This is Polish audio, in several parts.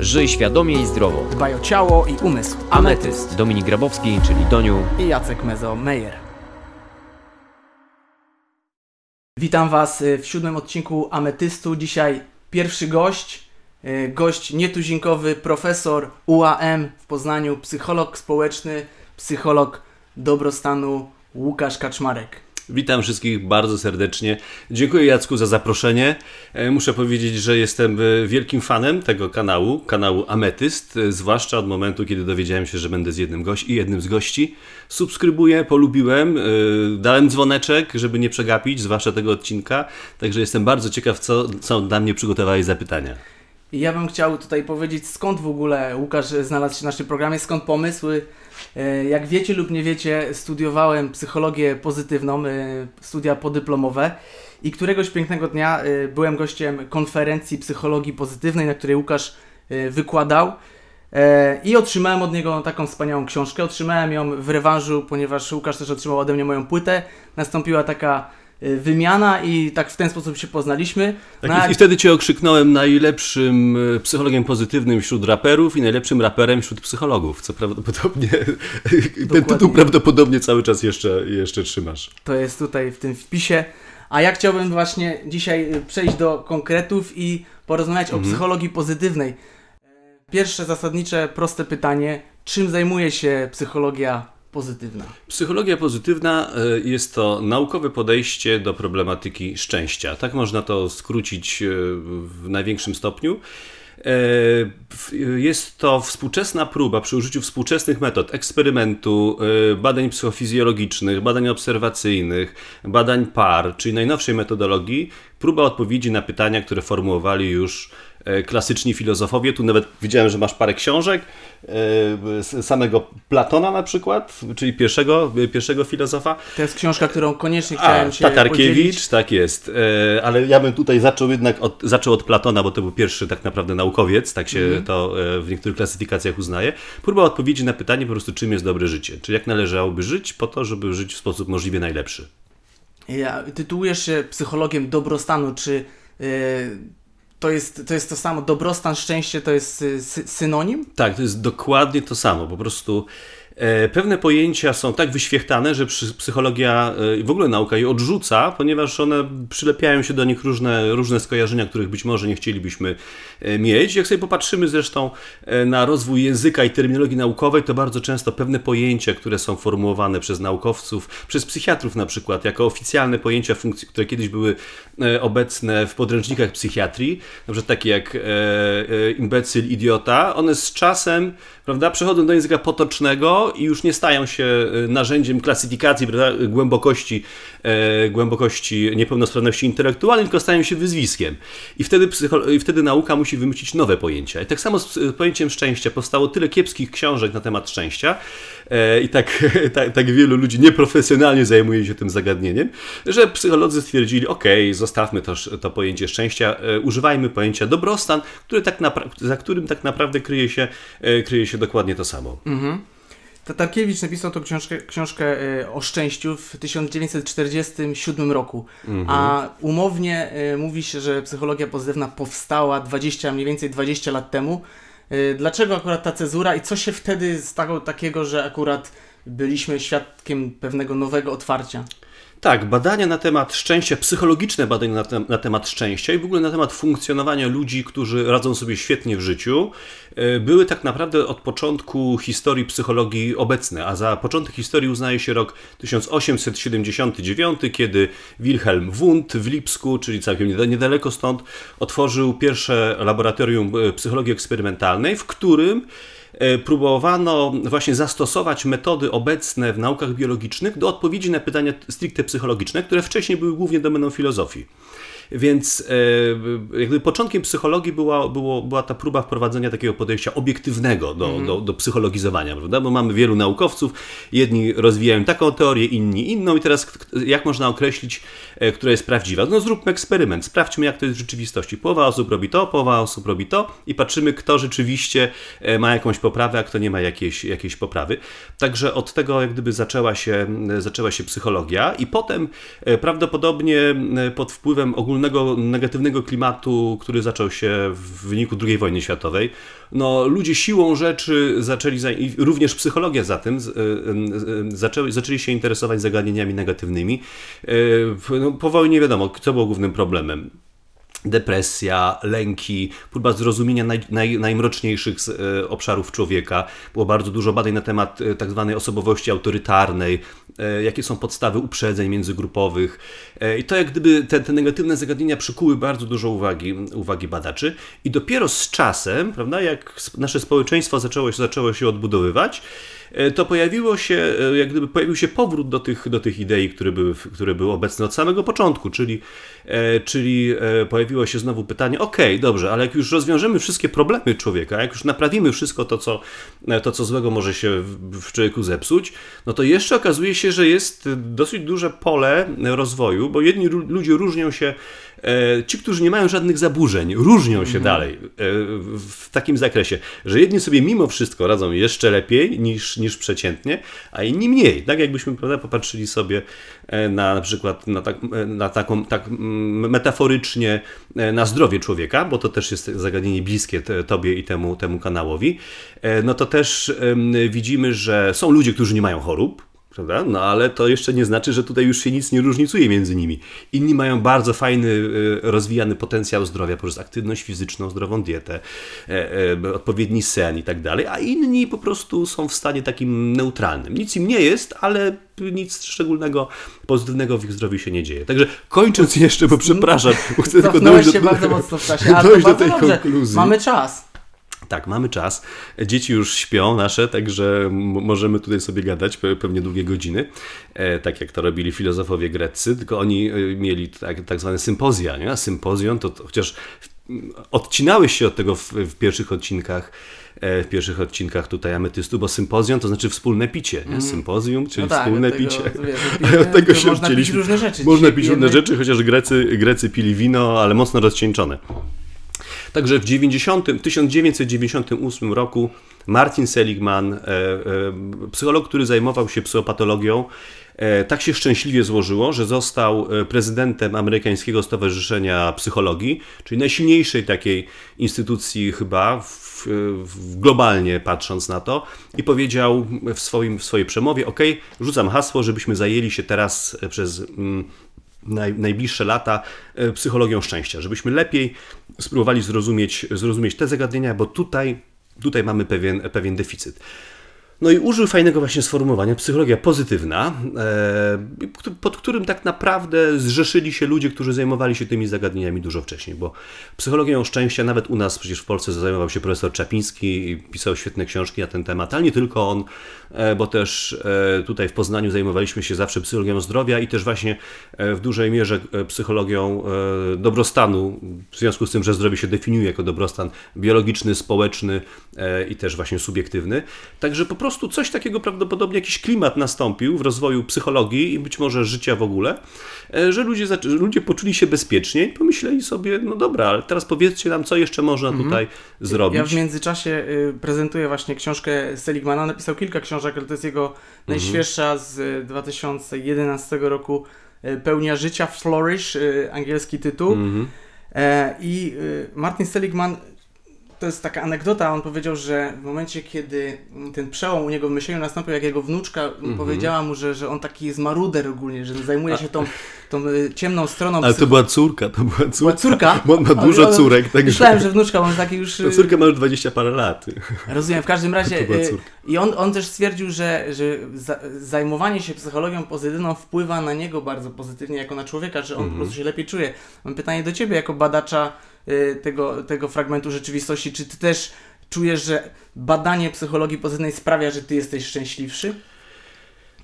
Żyj świadomie i zdrowo. Dbaj o ciało i umysł. Ametyst. Dominik Grabowski, czyli Doniu. I Jacek Mezo-Meyer. Witam Was y, w siódmym odcinku Ametystu. Dzisiaj pierwszy gość, y, gość nietuzinkowy, profesor UAM w Poznaniu, psycholog społeczny, psycholog dobrostanu Łukasz Kaczmarek. Witam wszystkich bardzo serdecznie. Dziękuję Jacku za zaproszenie. E, Muszę powiedzieć, że jestem e, wielkim fanem tego kanału, kanału Ametyst, e, zwłaszcza od momentu, kiedy dowiedziałem się, że będę z jednym gość i jednym z gości. Subskrybuję, polubiłem, dałem dzwoneczek, żeby nie przegapić, zwłaszcza tego odcinka. Także jestem bardzo ciekaw, co, co dla mnie przygotowałeś za pytania. I ja bym chciał tutaj powiedzieć, skąd w ogóle Łukasz znalazł się w naszym programie, skąd pomysły. E, Jak wiecie lub nie wiecie, studiowałem psychologię pozytywną, e, studia podyplomowe i któregoś pięknego dnia e, byłem gościem konferencji psychologii pozytywnej, na której Łukasz wykładał. I otrzymałem od niego taką wspaniałą książkę. Otrzymałem ją w rewanżu, ponieważ Łukasz też otrzymał ode mnie moją płytę. Nastąpiła taka wymiana i tak w ten sposób się poznaliśmy. Tak, No, i- wtedy cię okrzyknąłem najlepszym e, psychologiem pozytywnym wśród raperów i najlepszym raperem wśród psychologów, co prawdopodobnie ten tytuł Dokładnie. prawdopodobnie cały czas jeszcze, jeszcze trzymasz. To jest tutaj w tym wpisie. A ja chciałbym właśnie dzisiaj y, przejść do konkretów i porozmawiać o psychologii pozytywnej. E, Pierwsze zasadnicze, proste pytanie: czym zajmuje się psychologia pozytywna? Psychologia pozytywna e, jest to naukowe podejście do problematyki szczęścia. Tak można to skrócić e, w największym stopniu. E, Jest to współczesna próba przy użyciu współczesnych metod eksperymentu, e, badań psychofizjologicznych, badań obserwacyjnych, badań par, czyli najnowszej metodologii, próba odpowiedzi na pytania, które formułowali już klasyczni filozofowie. Tu nawet widziałem, że masz parę książek e, z samego Platona na przykład, czyli pierwszego, pierwszego filozofa. To jest książka, którą koniecznie A, chciałem się Tatarkiewicz, podzielić. tak jest. E, ale ja bym tutaj zaczął jednak od, zaczął od Platona, bo to był pierwszy tak naprawdę naukowiec, tak się Mhm. to e, w niektórych klasyfikacjach uznaje. Próba odpowiedzi na pytanie po prostu, czym jest dobre życie. Czyli jak należałoby żyć po to, żeby żyć w sposób możliwie najlepszy. Ja, tytułujesz się psychologiem dobrostanu. Czy to, jest, to jest to samo? Dobrostan, szczęście to jest y, sy- synonim? Tak, to jest dokładnie to samo. Po prostu pewne pojęcia są tak wyświechtane, że psychologia e, i w ogóle nauka je odrzuca, ponieważ one przylepiają się do nich różne, różne skojarzenia, których być może nie chcielibyśmy e, mieć. Jak sobie popatrzymy zresztą e, na rozwój języka i terminologii naukowej, to bardzo często pewne pojęcia, które są formułowane przez naukowców, przez psychiatrów na przykład, jako oficjalne pojęcia funkcji, które kiedyś były e, obecne w podręcznikach psychiatrii, na przykład takie jak e, e, imbecyl, idiota, one z czasem prawda, przechodzą do języka potocznego i już nie stają się e, narzędziem klasyfikacji prawda, głębokości, e, głębokości niepełnosprawności intelektualnej, tylko stają się wyzwiskiem. I wtedy, i wtedy nauka musi wymyślić nowe pojęcia. I tak samo z pojęciem szczęścia powstało tyle kiepskich książek na temat szczęścia e, i tak, tak, tak wielu ludzi nieprofesjonalnie zajmuje się tym zagadnieniem, że psycholodzy stwierdzili, ok, zostawmy to, to pojęcie szczęścia, e, używajmy pojęcia dobrostan, który tak za którym tak naprawdę kryje się, e, kryje się dokładnie to samo. Tatarkiewicz napisał tą książkę, książkę e, o szczęściu w 1947 roku, a umownie e, mówi się, że psychologia pozytywna powstała 20, mniej więcej 20 lat temu. E, Dlaczego akurat ta cezura i co się wtedy stało takiego, że akurat byliśmy świadkiem pewnego nowego otwarcia? Tak, badania na temat szczęścia, psychologiczne badania na, tem- na temat szczęścia i w ogóle na temat funkcjonowania ludzi, którzy radzą sobie świetnie w życiu, e, były tak naprawdę od początku historii psychologii obecne, a za początek historii uznaje się rok 1879, kiedy Wilhelm Wundt w Lipsku, czyli całkiem nieda- niedaleko stąd, otworzył pierwsze laboratorium e, psychologii eksperymentalnej, w którym próbowano właśnie zastosować metody obecne w naukach biologicznych do odpowiedzi na pytania stricte psychologiczne, które wcześniej były głównie domeną filozofii. Więc e, jakby początkiem psychologii była, było, była ta próba wprowadzenia takiego podejścia obiektywnego do, do, do psychologizowania, prawda? Bo mamy wielu naukowców, jedni rozwijają taką teorię, inni inną i teraz jak można określić, e, która jest prawdziwa? No zróbmy eksperyment, sprawdźmy jak to jest w rzeczywistości. Połowa osób robi to, połowa osób robi to i patrzymy, kto rzeczywiście e, ma jakąś poprawę, a kto nie ma jakiejś, jakiejś poprawy. Także od tego jak gdyby zaczęła się, zaczęła się psychologia i potem e, prawdopodobnie e, pod wpływem ogólnego negatywnego klimatu, który zaczął się w wyniku II wojny światowej. No, ludzie siłą rzeczy zaczęli, również psychologia za tym, zaczęli, zaczęli się interesować zagadnieniami negatywnymi. No, po wojnie wiadomo, co było głównym problemem depresja, lęki, próba zrozumienia naj, naj, najmroczniejszych e, obszarów człowieka. Było bardzo dużo badań na temat e, tak zwanej osobowości autorytarnej, e, jakie są podstawy uprzedzeń międzygrupowych. I to jak gdyby te, te negatywne zagadnienia przykuły bardzo dużo uwagi, uwagi badaczy. I dopiero z czasem, prawda, jak nasze społeczeństwo zaczęło, się- zaczęło się odbudowywać, to pojawiło się, e, jak gdyby pojawił się powrót do tych, do tych idei, które były, które były obecne od samego początku, czyli, e, czyli e, pojawiło się znowu pytanie, okej, dobrze, ale jak już rozwiążemy wszystkie problemy człowieka, jak już naprawimy wszystko to, co, e, to, co złego może się w, w człowieku zepsuć, no to jeszcze okazuje się, że jest dosyć duże pole rozwoju, bo jedni ludzie różnią się, e, ci, którzy nie mają żadnych zaburzeń, różnią się dalej e, w, takim zakresie, że jedni sobie mimo wszystko radzą jeszcze lepiej niż, niż przeciętnie, a inni mniej. Tak jakbyśmy prawda, popatrzyli sobie e, na, na przykład na, tak, e, na taką tak metaforycznie e, na zdrowie człowieka, bo to też jest zagadnienie bliskie tobie i temu, temu kanałowi, e, no to też widzimy, że są ludzie, którzy nie mają chorób, Prawda? No ale to jeszcze nie znaczy, że tutaj już się nic nie różnicuje między nimi. Inni mają bardzo fajny, y, rozwijany potencjał zdrowia poprzez aktywność fizyczną, zdrową dietę, e, e, odpowiedni sen i tak dalej, a inni po prostu są w stanie takim neutralnym. Nic im nie jest, ale nic szczególnego, pozytywnego w ich zdrowiu się nie dzieje. Także kończąc jeszcze, bo przepraszam, bo chcę tylko dojść się do, bardzo mocno w czasie, ale dojść do tej dobrze. konkluzji. Mamy czas. Tak, mamy czas. Dzieci już śpią nasze, także możemy tutaj sobie gadać pe- pewnie długie godziny, e, tak jak to robili filozofowie greccy, tylko oni e, mieli tak, tak zwane sympozja, nie? Sympozjon to, to chociaż mm, odcinałeś się od tego w, w pierwszych odcinkach, e, w pierwszych odcinkach tutaj ametystu, bo sympozjon to znaczy wspólne picie, nie? Sympozjum, czyli No tak, wspólne tego, picie. wiesz, od tego się można pić różne rzeczy. Można pić różne rzeczy, chociaż Grecy, Grecy pili wino, ale mocno rozcieńczone. Także w 90, 1998 roku Martin Seligman, e, e, psycholog, który zajmował się psychopatologią, e, tak się szczęśliwie złożyło, że został prezydentem Amerykańskiego Stowarzyszenia Psychologii, czyli najsilniejszej takiej instytucji chyba w, w globalnie patrząc na to i powiedział w, swoim, w swojej przemowie, ok, rzucam hasło, żebyśmy zajęli się teraz przez mm, najbliższe lata e, psychologią szczęścia, żebyśmy lepiej spróbowali zrozumieć, zrozumieć te zagadnienia, bo tutaj, tutaj mamy pewien, pewien deficyt. No i użył fajnego właśnie sformułowania psychologia pozytywna, e, pod którym tak naprawdę zrzeszyli się ludzie, którzy zajmowali się tymi zagadnieniami dużo wcześniej, bo psychologią szczęścia nawet u nas przecież w Polsce zajmował się profesor Czapiński i pisał świetne książki na ten temat, ale nie tylko on, e, bo też e, tutaj w Poznaniu zajmowaliśmy się zawsze psychologią zdrowia i też właśnie w dużej mierze psychologią dobrostanu, w związku z tym, że zdrowie się definiuje jako dobrostan biologiczny, społeczny i też właśnie subiektywny. Także po prostu coś takiego prawdopodobnie jakiś klimat nastąpił w rozwoju psychologii i być może życia w ogóle, e, że ludzie, ludzie poczuli się bezpiecznie i pomyśleli sobie, no dobra, ale teraz powiedzcie nam, co jeszcze można tutaj zrobić. Ja w międzyczasie y, prezentuję właśnie książkę Seligmana. Napisał kilka książek, ale to jest jego najświeższa z y, 2011 roku y, Pełnia życia, Flourish, y, angielski tytuł. Mhm. E, I y, Martin Seligman, to jest taka anegdota, on powiedział, że w momencie, kiedy ten przełom u niego w myśleniu nastąpił, jak jego wnuczka Mhm. powiedziała mu, że, że on taki jest maruder ogólnie, że zajmuje się tą, tą y, ciemną stroną Ale to była córka, to była Była córka. córka? Bo on ma dużo ale córek, także... Myślałem, że wnuczka, bo on taki już... Ta y, córka ma już 20 parę lat. Rozumiem, w każdym razie. To była córka. I on, on też stwierdził, że, że za, zajmowanie się psychologią pozytywną wpływa na niego bardzo pozytywnie, jako na człowieka, że on Mhm. po prostu się lepiej czuje. Mam pytanie do ciebie, jako badacza tego, tego fragmentu rzeczywistości. Czy ty też czujesz, że badanie psychologii pozytywnej sprawia, że ty jesteś szczęśliwszy?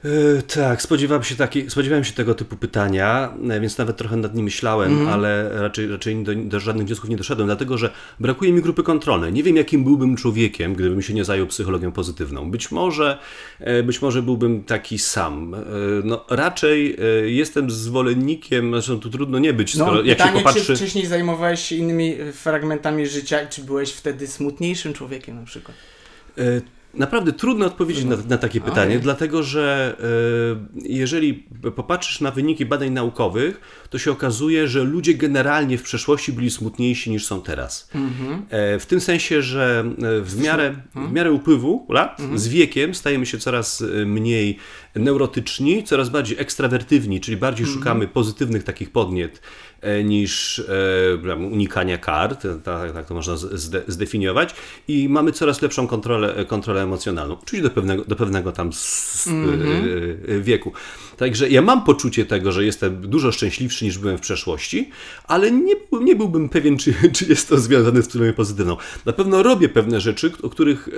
E, tak, spodziewałem się, taki, spodziewałem się tego typu pytania, e, więc nawet trochę nad nim myślałem, Mhm. ale raczej, raczej do, do żadnych wniosków nie doszedłem, dlatego że brakuje mi grupy kontrolnej. Nie wiem, jakim byłbym człowiekiem, gdybym się nie zajął psychologią pozytywną. Być może, e, być może byłbym taki sam. No, raczej jestem zwolennikiem, zresztą tu trudno nie być, skoro, jak się No, pytanie, popatrzy... czy wcześniej zajmowałeś się innymi fragmentami życia czy byłeś wtedy smutniejszym człowiekiem na przykład? Naprawdę trudno odpowiedzieć na, na takie pytanie, dlatego że e, jeżeli popatrzysz na wyniki badań naukowych, to się okazuje, że ludzie generalnie w przeszłości byli smutniejsi niż są teraz. E, w tym sensie, że e, w miarę, w miarę upływu lat z wiekiem stajemy się coraz mniej neurotyczni, coraz bardziej ekstrawertywni, czyli bardziej szukamy pozytywnych takich podniet niż e, unikania kart, tak, tak to można zde, zdefiniować, i mamy coraz lepszą kontrolę, kontrolę emocjonalną, oczywiście do pewnego, do pewnego tam s, e, e, wieku. Także ja mam poczucie tego, że jestem dużo szczęśliwszy niż byłem w przeszłości, ale nie, nie byłbym pewien, czy, czy jest to związane z psychologią pozytywną. Na pewno robię pewne rzeczy, o których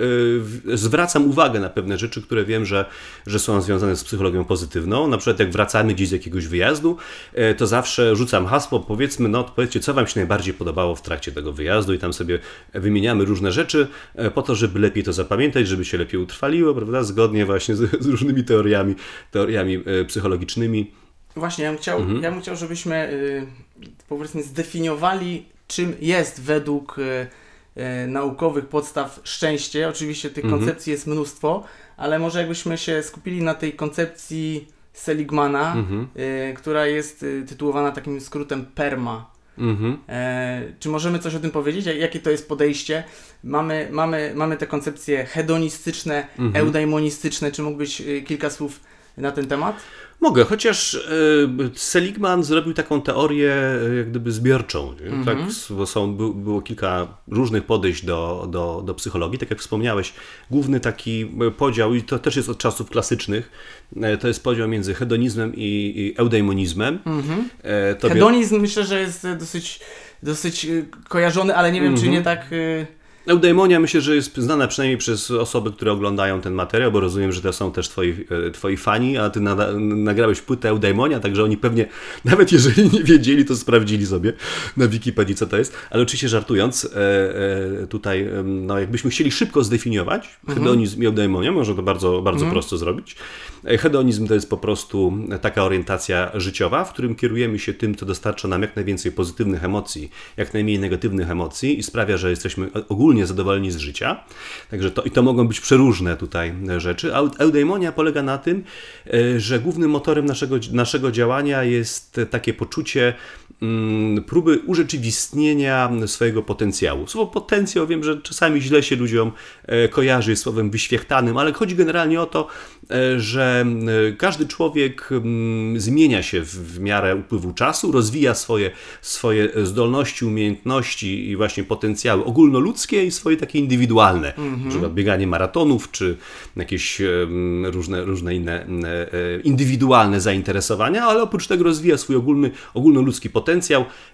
e, zwracam uwagę na pewne rzeczy, które wiem, że, że są związane z psychologią pozytywną. Na przykład jak wracamy gdzieś z jakiegoś wyjazdu, e, to zawsze rzucam hasło, powiedzmy, no powiedzcie, co wam się najbardziej podobało w trakcie tego wyjazdu i tam sobie wymieniamy różne rzeczy e, po to, żeby lepiej to zapamiętać, żeby się lepiej utrwaliło, prawda, zgodnie właśnie z, z różnymi teoriami, teoriami psychologicznymi. Właśnie, ja bym chciał, ja bym chciał żebyśmy y, powiedzmy zdefiniowali, czym jest według y, y, naukowych podstaw szczęście. Oczywiście tych koncepcji jest mnóstwo, ale może jakbyśmy się skupili na tej koncepcji Seligmana, y, która jest y, tytułowana takim skrótem PERMA. Mhm. E, czy możemy coś o tym powiedzieć? Jak- Jakie to jest podejście? Mamy, mamy, mamy te koncepcje hedonistyczne, eudaimonistyczne. Czy mógłbyś y, kilka słów na ten temat? Mogę, chociaż e, Seligman zrobił taką teorię e, jak gdyby zbiorczą, nie? tak, bo są, by, było kilka różnych podejść do, do, do psychologii, tak jak wspomniałeś, główny taki e, podział, i to też jest od czasów klasycznych, e, to jest podział między hedonizmem i, i eudaimonizmem. E, to bie- Hedonizm myślę, że jest y, dosyć, dosyć y, kojarzony, ale nie wiem, czy nie tak... y, Eudaimonia myślę, że jest znana przynajmniej przez osoby, które oglądają ten materiał, bo rozumiem, że to są też twoi, e, twoi fani, a ty nada, nagrałeś płytę Eudaimonia, także oni pewnie, nawet jeżeli nie wiedzieli, to sprawdzili sobie na Wikipedii, co to jest. Ale oczywiście żartując, e, e, tutaj, no jakbyśmy chcieli szybko zdefiniować hedonizm i eudaimonia, można to bardzo, bardzo prosto zrobić. E, Hedonizm to jest po prostu taka orientacja życiowa, w którym kierujemy się tym, co dostarcza nam jak najwięcej pozytywnych emocji, jak najmniej negatywnych emocji i sprawia, że jesteśmy ogólnie zadowoleni z życia. Także to, i to mogą być przeróżne tutaj rzeczy. A eudaimonia polega na tym, e, że głównym motorem naszego, naszego działania jest takie poczucie próby urzeczywistnienia swojego potencjału. Słowo potencjał wiem, że czasami źle się ludziom e, kojarzy z słowem wyświechtanym, ale chodzi generalnie o to, e, że e, każdy człowiek mm, zmienia się w, miarę upływu czasu, rozwija swoje, swoje zdolności, umiejętności i właśnie potencjały ogólnoludzkie i swoje takie indywidualne, przykład bieganie maratonów, czy jakieś różne, różne inne indywidualne zainteresowania, ale oprócz tego rozwija swój ogólny, ogólnoludzki potencjał,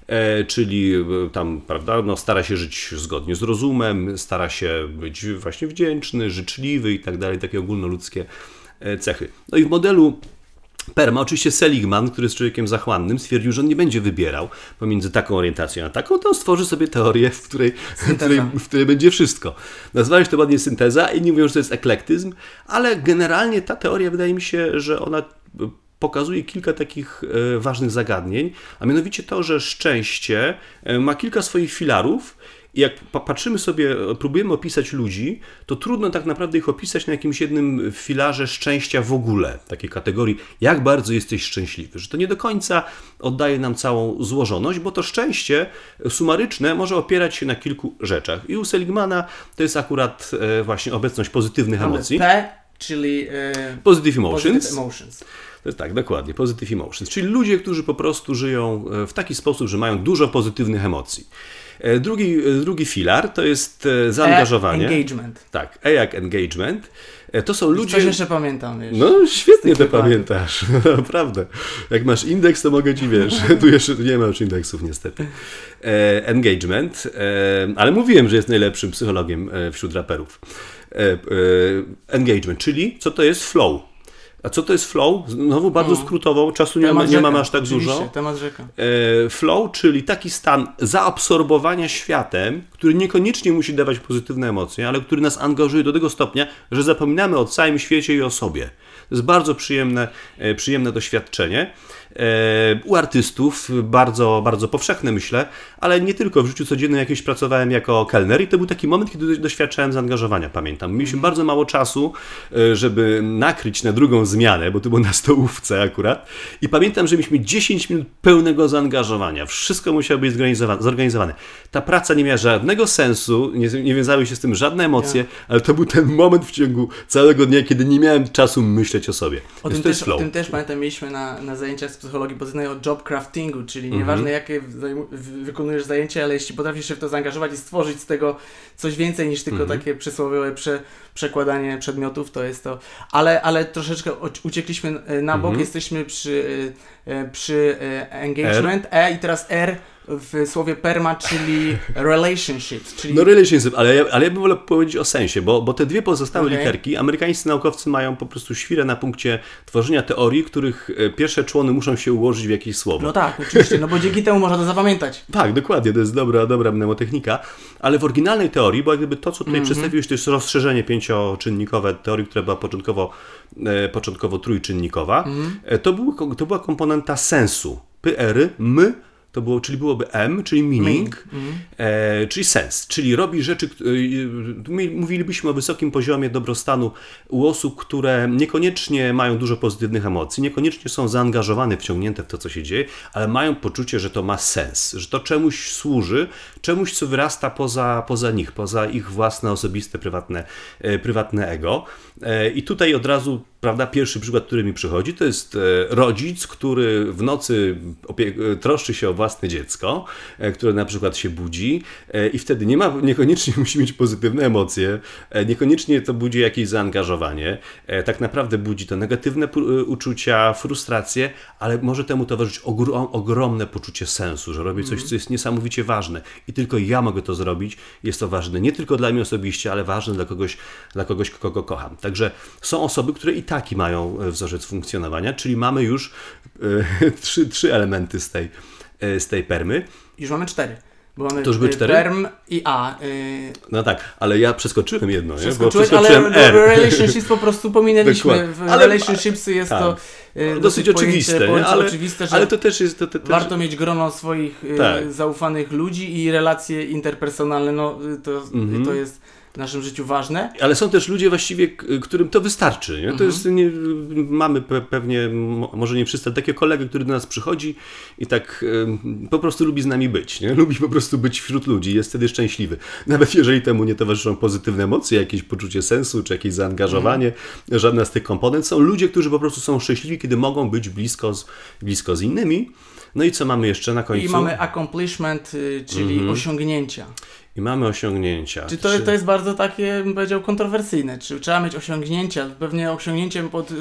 e, czyli e, tam, prawda, no, stara się żyć zgodnie z rozumem, stara się być właśnie wdzięczny, życzliwy i tak dalej, takie ogólnoludzkie e, cechy. No i w modelu Perma, oczywiście Seligman, który jest człowiekiem zachłannym, stwierdził, że on nie będzie wybierał pomiędzy taką orientacją a taką, to on stworzy sobie teorię, w której, w której, w której będzie wszystko. Nazwałeś to ładnie synteza, inni mówią, że to jest eklektyzm, ale generalnie ta teoria wydaje mi się, że ona pokazuje kilka takich e, ważnych zagadnień, a mianowicie to, że szczęście e, ma kilka swoich filarów i jak pa- patrzymy sobie, próbujemy opisać ludzi, to trudno tak naprawdę ich opisać na jakimś jednym filarze szczęścia w ogóle, takiej kategorii, jak bardzo jesteś szczęśliwy, że to nie do końca oddaje nam całą złożoność, bo to szczęście sumaryczne może opierać się na kilku rzeczach. I u Seligmana to jest akurat e, właśnie obecność pozytywnych emocji. P, czyli... y, Positive emotions. Positive emotions. To jest tak, dokładnie, positive emotions, czyli ludzie, którzy po prostu żyją e, w taki sposób, że mają dużo pozytywnych emocji. E, Drugi, e, drugi filar to jest zaangażowanie. E, engagement. Tak, E jak engagement. To są ludzie. Coś jeszcze pamiętam, wiesz. No, świetnie to pamiętasz, naprawdę. Jak masz indeks, to mogę ci wiesz. Tu jeszcze nie ma już indeksów, niestety. Engagement, ale mówiłem, że jest najlepszym psychologiem wśród raperów. Engagement, czyli co to jest flow? A co to jest flow? Znowu bardzo skrótowo, czasu nie, ma, nie rzeka, mamy aż tak dużo. temat rzeka. E, flow, czyli taki stan zaabsorbowania światem, który niekoniecznie musi dawać pozytywne emocje, ale który nas angażuje do tego stopnia, że zapominamy o całym świecie i o sobie. To jest bardzo przyjemne, e, przyjemne doświadczenie. E, u artystów, bardzo, bardzo powszechne myślę, ale nie tylko w życiu codziennym jakieś pracowałem jako kelner i to był taki moment, kiedy doświadczałem zaangażowania, pamiętam. Mieliśmy bardzo mało czasu, e, żeby nakryć na drugą zmianę, bo to było na stołówce akurat i pamiętam, że mieliśmy 10 minut pełnego zaangażowania. Wszystko musiało być zorganizowane. Ta praca nie miała żadnego sensu, nie, nie wiązały się z tym żadne emocje, ale to był ten moment w ciągu całego dnia, kiedy nie miałem czasu myśleć o sobie. O tym, też, o tym też pamiętam, mieliśmy na, na zajęciach z psychologii pozytywnej o job craftingu, czyli Mhm. nieważne jakie wykonujesz zajęcie, ale jeśli potrafisz się w to zaangażować i stworzyć z tego coś więcej niż tylko Mhm. takie przysłowiowe prze, przekładanie przedmiotów, to jest to. Ale, ale troszeczkę uciekliśmy e, na bok, Mhm. jesteśmy przy, e, e, przy engagement, E i teraz R w słowie perma, czyli relationships, czyli No relationship, ale ja, ale ja bym wolał powiedzieć o sensie, bo, bo te dwie pozostałe Okej. literki, amerykańscy naukowcy mają po prostu świrę na punkcie tworzenia teorii, których e, pierwsze człony muszą się ułożyć w jakieś słowo. no tak, oczywiście, no bo dzięki temu można to zapamiętać. Tak, dokładnie, to jest dobra, dobra mnemotechnika, ale w oryginalnej teorii, bo jak gdyby to, co tutaj przedstawiłeś, to jest rozszerzenie pięcioczynnikowe teorii, która była początkowo, e, początkowo trójczynnikowa, e, to, był, to była komponenta sensu. P, R, M, to było, czyli byłoby M, czyli meaning, e, czyli sens, czyli robi rzeczy, e, my mówilibyśmy o wysokim poziomie dobrostanu u osób, które niekoniecznie mają dużo pozytywnych emocji, niekoniecznie są zaangażowane, wciągnięte w to, co się dzieje, ale mają poczucie, że to ma sens, że to czemuś służy, czemuś, co wyrasta poza, poza nich, poza ich własne, osobiste, prywatne, e, prywatne ego. E, I tutaj od razu prawda, pierwszy przykład, który mi przychodzi, to jest e, rodzic, który w nocy e, troszczy się o własne dziecko, e, które na przykład się budzi i wtedy nie ma, niekoniecznie musi mieć pozytywne emocje, niekoniecznie to budzi jakieś zaangażowanie, tak naprawdę budzi to negatywne uczucia, frustrację, ale może temu towarzyszyć ogrom, ogromne poczucie sensu, że robię coś, co jest niesamowicie ważne. I tylko ja mogę to zrobić, jest to ważne nie tylko dla mnie osobiście, ale ważne dla kogoś, dla kogoś kogo kocham. Także są osoby, które i taki mają e, wzorzec funkcjonowania, czyli mamy już e, trzy, trzy elementy z tej, e, z tej permy. Już mamy cztery. Bo mamy To już były cztery? perm i A. Y, No tak, ale ja przeskoczyłem jedno, nie? bo ale przeskoczyłem do R. relationships po prostu pominęliśmy. W Ale- relationships jest tak. to y, Dosyć oczywiste, pojęcie ale, oczywiste, że ale to też jest... To, to, to, warto mieć grono swoich y, Tak. zaufanych ludzi i relacje interpersonalne, no y, to, Mhm. to jest w naszym życiu ważne. Ale są też ludzie właściwie, którym to wystarczy. Nie? To Mhm. jest, nie, mamy pe, pewnie, mo- może nie wszyscy, ale takiego kolegę, który do nas przychodzi i tak em, po prostu lubi z nami być. Nie? Lubi po prostu być wśród ludzi, jest wtedy szczęśliwy. Nawet jeżeli temu nie towarzyszą pozytywne emocje, jakieś poczucie sensu, czy jakieś zaangażowanie, Mhm. żadna z tych komponent. Są ludzie, którzy po prostu są szczęśliwi, kiedy mogą być blisko z, blisko z innymi. No i co mamy jeszcze na końcu? I mamy accomplishment, y, czyli Mhm. osiągnięcia. I mamy osiągnięcia. Czy to, to jest bardzo takie, bym powiedział, kontrowersyjne? Czy trzeba mieć osiągnięcia? Pewnie osiągnięciem pod y,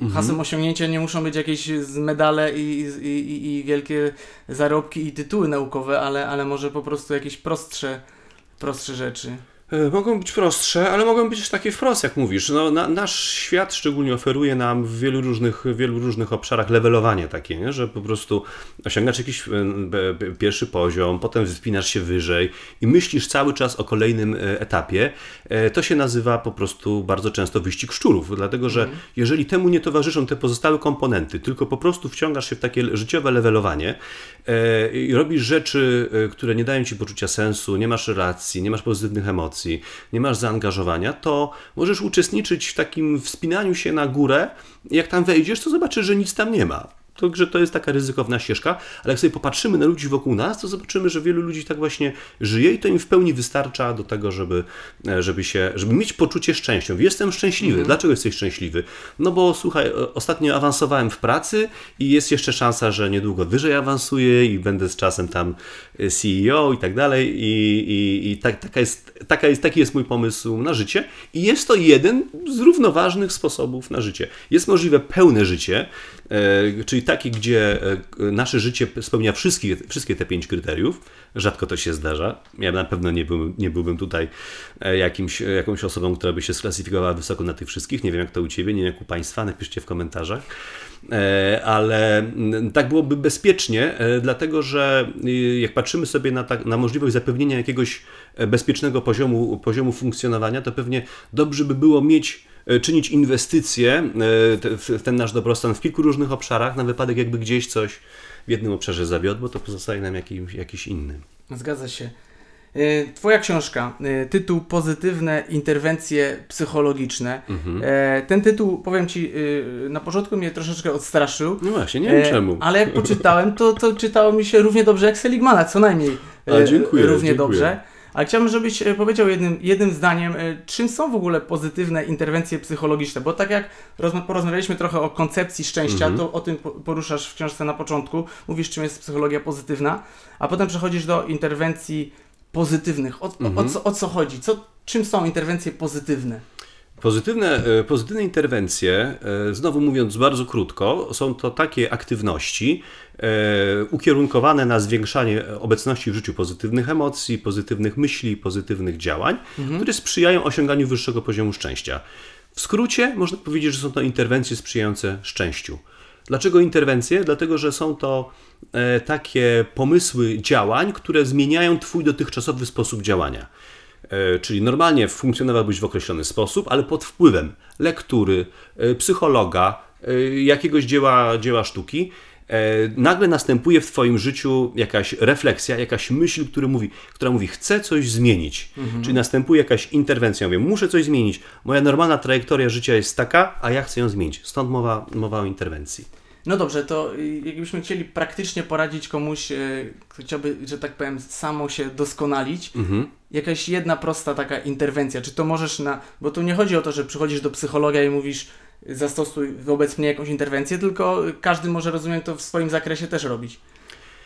Mhm. hasłem osiągnięcia nie muszą być jakieś medale i, i, i, i wielkie zarobki i tytuły naukowe, ale, ale może po prostu jakieś prostsze, prostsze rzeczy. E, Mogą być prostsze, ale mogą być też takie wprost, jak mówisz. No, na, nasz świat szczególnie oferuje nam w wielu różnych, wielu różnych obszarach levelowanie takie, nie? że po prostu osiągasz jakiś e, pierwszy poziom, potem wspinasz się wyżej i myślisz cały czas o kolejnym e, etapie. To się nazywa po prostu bardzo często wyścig szczurów, dlatego że jeżeli temu nie towarzyszą te pozostałe komponenty, tylko po prostu wciągasz się w takie życiowe levelowanie i robisz rzeczy, e, które nie dają ci poczucia sensu, nie masz relacji, nie masz pozytywnych emocji, nie masz zaangażowania, to możesz uczestniczyć w takim wspinaniu się na górę. Jak tam wejdziesz, to zobaczysz, że nic tam nie ma. Także to jest taka ryzykowna ścieżka, ale jak sobie popatrzymy na ludzi wokół nas, to zobaczymy, że wielu ludzi tak właśnie żyje i to im w pełni wystarcza do tego, żeby, e, żeby, się, żeby mieć poczucie szczęścia. Jestem szczęśliwy. Dlaczego jesteś szczęśliwy? No bo słuchaj, ostatnio awansowałem w pracy i jest jeszcze szansa, że niedługo wyżej awansuję i będę z czasem tam e, CEO i tak dalej i, i, i tak, taka jest, taka jest, taki jest mój pomysł na życie i jest to jeden z równoważnych sposobów na życie. Jest możliwe pełne życie, e, czyli takie, gdzie e, nasze życie spełnia wszystkie, wszystkie te pięć kryteriów. Rzadko to się zdarza. Ja na pewno nie, byłbym, nie byłbym tutaj e, jakimś, e, jakąś osobą, która by się sklasyfikowała wysoko na tych wszystkich. Nie wiem, jak to u Ciebie, nie wiem, jak u Państwa. Napiszcie w komentarzach. Ale tak byłoby bezpiecznie, dlatego że jak patrzymy sobie na, tak, na możliwość zapewnienia jakiegoś bezpiecznego poziomu, poziomu funkcjonowania, to pewnie dobrze by było mieć czynić inwestycje e, w ten nasz dobrostan w kilku różnych obszarach, na wypadek jakby gdzieś coś w jednym obszarze zawiodło, to pozostaje nam jakiś, jakiś inny. Zgadza się. E, Twoja książka, e, tytuł Pozytywne interwencje psychologiczne. Mhm. E, Ten tytuł, powiem Ci, e, na początku mnie troszeczkę odstraszył. No właśnie, nie wiem E, czemu. Ale jak poczytałem, to, to czytało mi się równie dobrze jak Seligmana, co najmniej. e, A, dziękuję, Równie dziękuję. dobrze. Ale chciałbym, żebyś e, powiedział jednym, jednym zdaniem, e, czym są w ogóle pozytywne interwencje psychologiczne, bo tak jak rozma- porozmawialiśmy trochę o koncepcji szczęścia, Mhm. to o tym po- poruszasz w książce na początku, mówisz czym jest psychologia pozytywna, a potem przechodzisz do interwencji pozytywnych. O, o, o, Mhm. co, o co chodzi? Co, czym są interwencje pozytywne? Pozytywne, e, pozytywne interwencje, e, znowu mówiąc bardzo krótko, są to takie aktywności e, ukierunkowane na zwiększanie obecności w życiu pozytywnych emocji, pozytywnych myśli, pozytywnych działań, które sprzyjają osiąganiu wyższego poziomu szczęścia. W skrócie można powiedzieć, że są to interwencje sprzyjające szczęściu. Dlaczego interwencje? Dlatego, że są to takie pomysły działań, które zmieniają Twój dotychczasowy sposób działania. E, Czyli normalnie funkcjonowałbyś w określony sposób, ale pod wpływem lektury, e, psychologa, e, jakiegoś dzieła, dzieła sztuki, nagle następuje w Twoim życiu jakaś refleksja, jakaś myśl, który mówi, która mówi, chcę coś zmienić. Czyli następuje jakaś interwencja, mówię, muszę coś zmienić. Moja normalna trajektoria życia jest taka, a ja chcę ją zmienić. Stąd mowa, mowa o interwencji. No dobrze, to jakbyśmy chcieli praktycznie poradzić komuś, y, kto chciałby, że tak powiem, samo się doskonalić, Mhm. jakaś jedna prosta taka interwencja, czy to możesz na... Bo tu nie chodzi o to, że przychodzisz do psychologa i mówisz zastosuj wobec mnie jakąś interwencję, tylko każdy może, rozumiem, to w swoim zakresie też robić.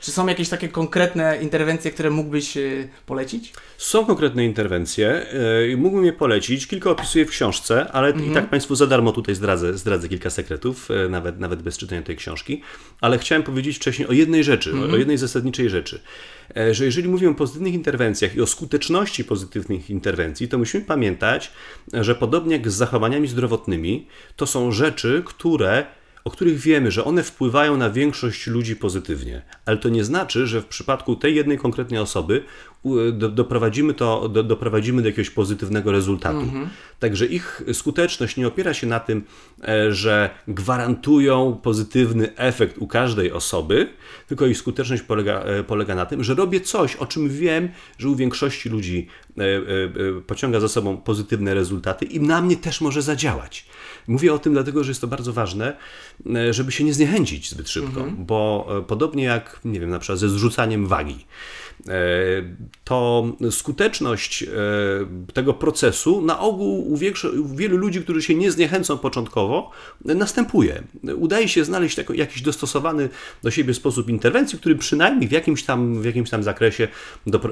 Czy są jakieś takie konkretne interwencje, które mógłbyś y, polecić? Są konkretne interwencje, yy, mógłbym je polecić, kilka opisuję w książce, ale i tak Państwu za darmo tutaj zdradzę, zdradzę kilka sekretów, yy, nawet, nawet bez czytania tej książki, ale chciałem powiedzieć wcześniej o jednej rzeczy, o jednej zasadniczej rzeczy, e, że jeżeli mówimy o pozytywnych interwencjach i o skuteczności pozytywnych interwencji, to musimy pamiętać, że podobnie jak z zachowaniami zdrowotnymi, to są rzeczy, które o których wiemy, że one wpływają na większość ludzi pozytywnie, ale to nie znaczy, że w przypadku tej jednej konkretnej osoby do, doprowadzimy, to, do, doprowadzimy do jakiegoś pozytywnego rezultatu. Także ich skuteczność nie opiera się na tym, e, że gwarantują pozytywny efekt u każdej osoby, tylko ich skuteczność polega, e, polega na tym, że robię coś, o czym wiem, że u większości ludzi e, pociąga za sobą pozytywne rezultaty i na mnie też może zadziałać. Mówię o tym dlatego, że jest to bardzo ważne, e, żeby się nie zniechęcić zbyt szybko, bo e, podobnie jak, nie wiem, na przykład ze zrzucaniem wagi, to skuteczność e, tego procesu na ogół u, większo- u wielu ludzi, którzy się nie zniechęcą początkowo, e, następuje. Udaje się znaleźć taki, jakiś dostosowany do siebie sposób interwencji, który przynajmniej w jakimś tam, w jakimś tam zakresie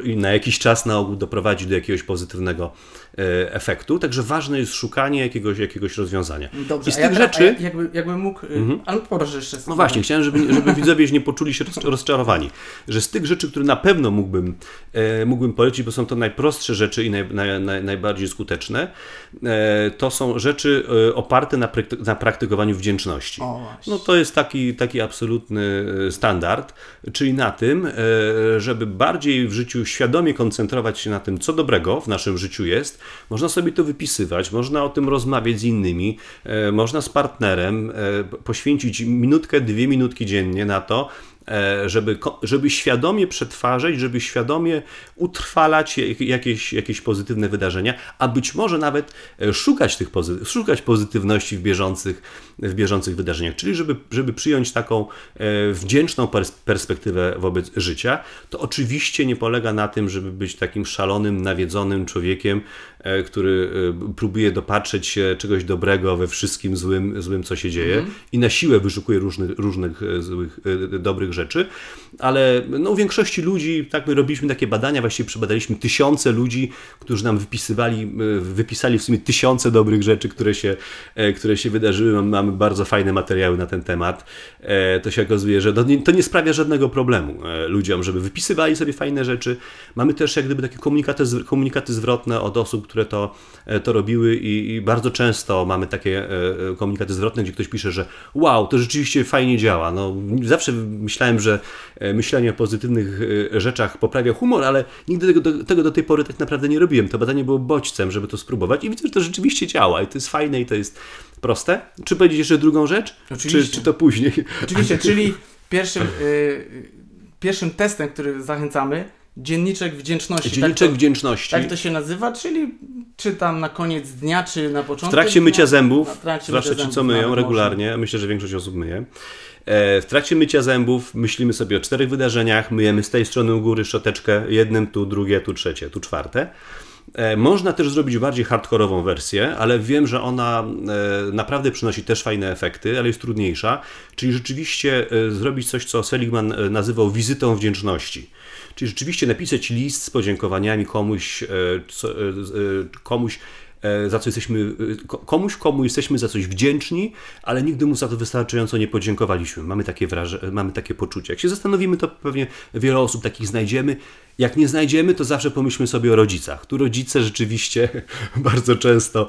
i na jakiś czas na ogół doprowadzi do jakiegoś pozytywnego e, efektu. Także ważne jest szukanie jakiegoś, jakiegoś rozwiązania. Dobrze, I z tych teraz- rzeczy... a jakby, jakby mógł... y, Ale proszę jeszcze. No właśnie, chciałem, żeby, żeby widzowie nie poczuli się roz- rozczarowani. Że z tych rzeczy, które na pewno mógłbym, e, mógłbym polecić, bo są to najprostsze rzeczy i naj, naj, naj, najbardziej skuteczne, e, to są rzeczy e, oparte na, prakty- na praktykowaniu wdzięczności. No to jest taki, taki absolutny standard, czyli na tym, żeby bardziej w życiu świadomie koncentrować się na tym, co dobrego w naszym życiu jest. Można sobie to wypisywać, można o tym rozmawiać z innymi, można z partnerem poświęcić minutkę, dwie minutki dziennie na to, żeby, ko- żeby świadomie przetwarzać, żeby świadomie utrwalać jak- jakieś, jakieś pozytywne wydarzenia, a być może nawet e, szukać tych pozy- szukać pozytywności w bieżących, w bieżących wydarzeniach, czyli żeby, żeby przyjąć taką e, wdzięczną pers- perspektywę wobec życia, to oczywiście nie polega na tym, żeby być takim szalonym, nawiedzonym człowiekiem, e, który e, próbuje dopatrzeć się czegoś dobrego we wszystkim złym, złym co się dzieje i na siłę wyszukuje różnych, różnych e, złych, e, dobrych rzeczy, ale no, u większości ludzi, tak my robiliśmy takie badania, właściwie przebadaliśmy tysiące ludzi, którzy nam wypisywali, e, wypisali w sumie tysiące dobrych rzeczy, które się, e, które się wydarzyły. Mam- Mamy bardzo fajne materiały na ten temat. E, To się okazuje, że to nie, to nie sprawia żadnego problemu e, ludziom, żeby wypisywali sobie fajne rzeczy. Mamy też jak gdyby takie komunikaty, komunikaty zwrotne od osób, które to, e, to robiły i, i bardzo często mamy takie e, e, komunikaty zwrotne, gdzie ktoś pisze, że wow, to rzeczywiście fajnie działa. No, zawsze myślałem, że myślenie o pozytywnych rzeczach poprawia humor, ale nigdy tego do, tego do tej pory tak naprawdę nie robiłem. To badanie było bodźcem, żeby to spróbować i widzę, że to rzeczywiście działa i to jest fajne i to jest proste. Czy powiedzieć jeszcze drugą rzecz? Czy, Oczywiście. czy to później? Oczywiście, czyli pierwszym, pierwszym testem, który zachęcamy, dzienniczek wdzięczności. Dzienniczek tak to, wdzięczności. tak to się nazywa, czyli czy tam na koniec dnia, czy na W początku trakcie mycia dnia? zębów, trakcie zwłaszcza mycia ci, co myją nawet regularnie, myślę, że większość osób myje. E, W trakcie mycia zębów myślimy sobie o czterech wydarzeniach, myjemy z tej strony u góry szczoteczkę, jednym, tu drugie, tu trzecie, tu czwarte. E, Można też zrobić bardziej hardkorową wersję, ale wiem, że ona e, naprawdę przynosi też fajne efekty, ale jest trudniejsza. Czyli rzeczywiście zrobić coś, co Seligman nazywał wizytą wdzięczności. Czyli rzeczywiście napisać list z podziękowaniami komuś, e, e, e, komuś za co jesteśmy, ko- komuś, komu jesteśmy za coś wdzięczni, ale nigdy mu za to wystarczająco nie podziękowaliśmy. Mamy takie, wraże, mamy takie poczucie. Jak się zastanowimy, to pewnie wiele osób takich znajdziemy. Jak nie znajdziemy, to zawsze pomyślmy sobie o rodzicach. Tu rodzice rzeczywiście bardzo często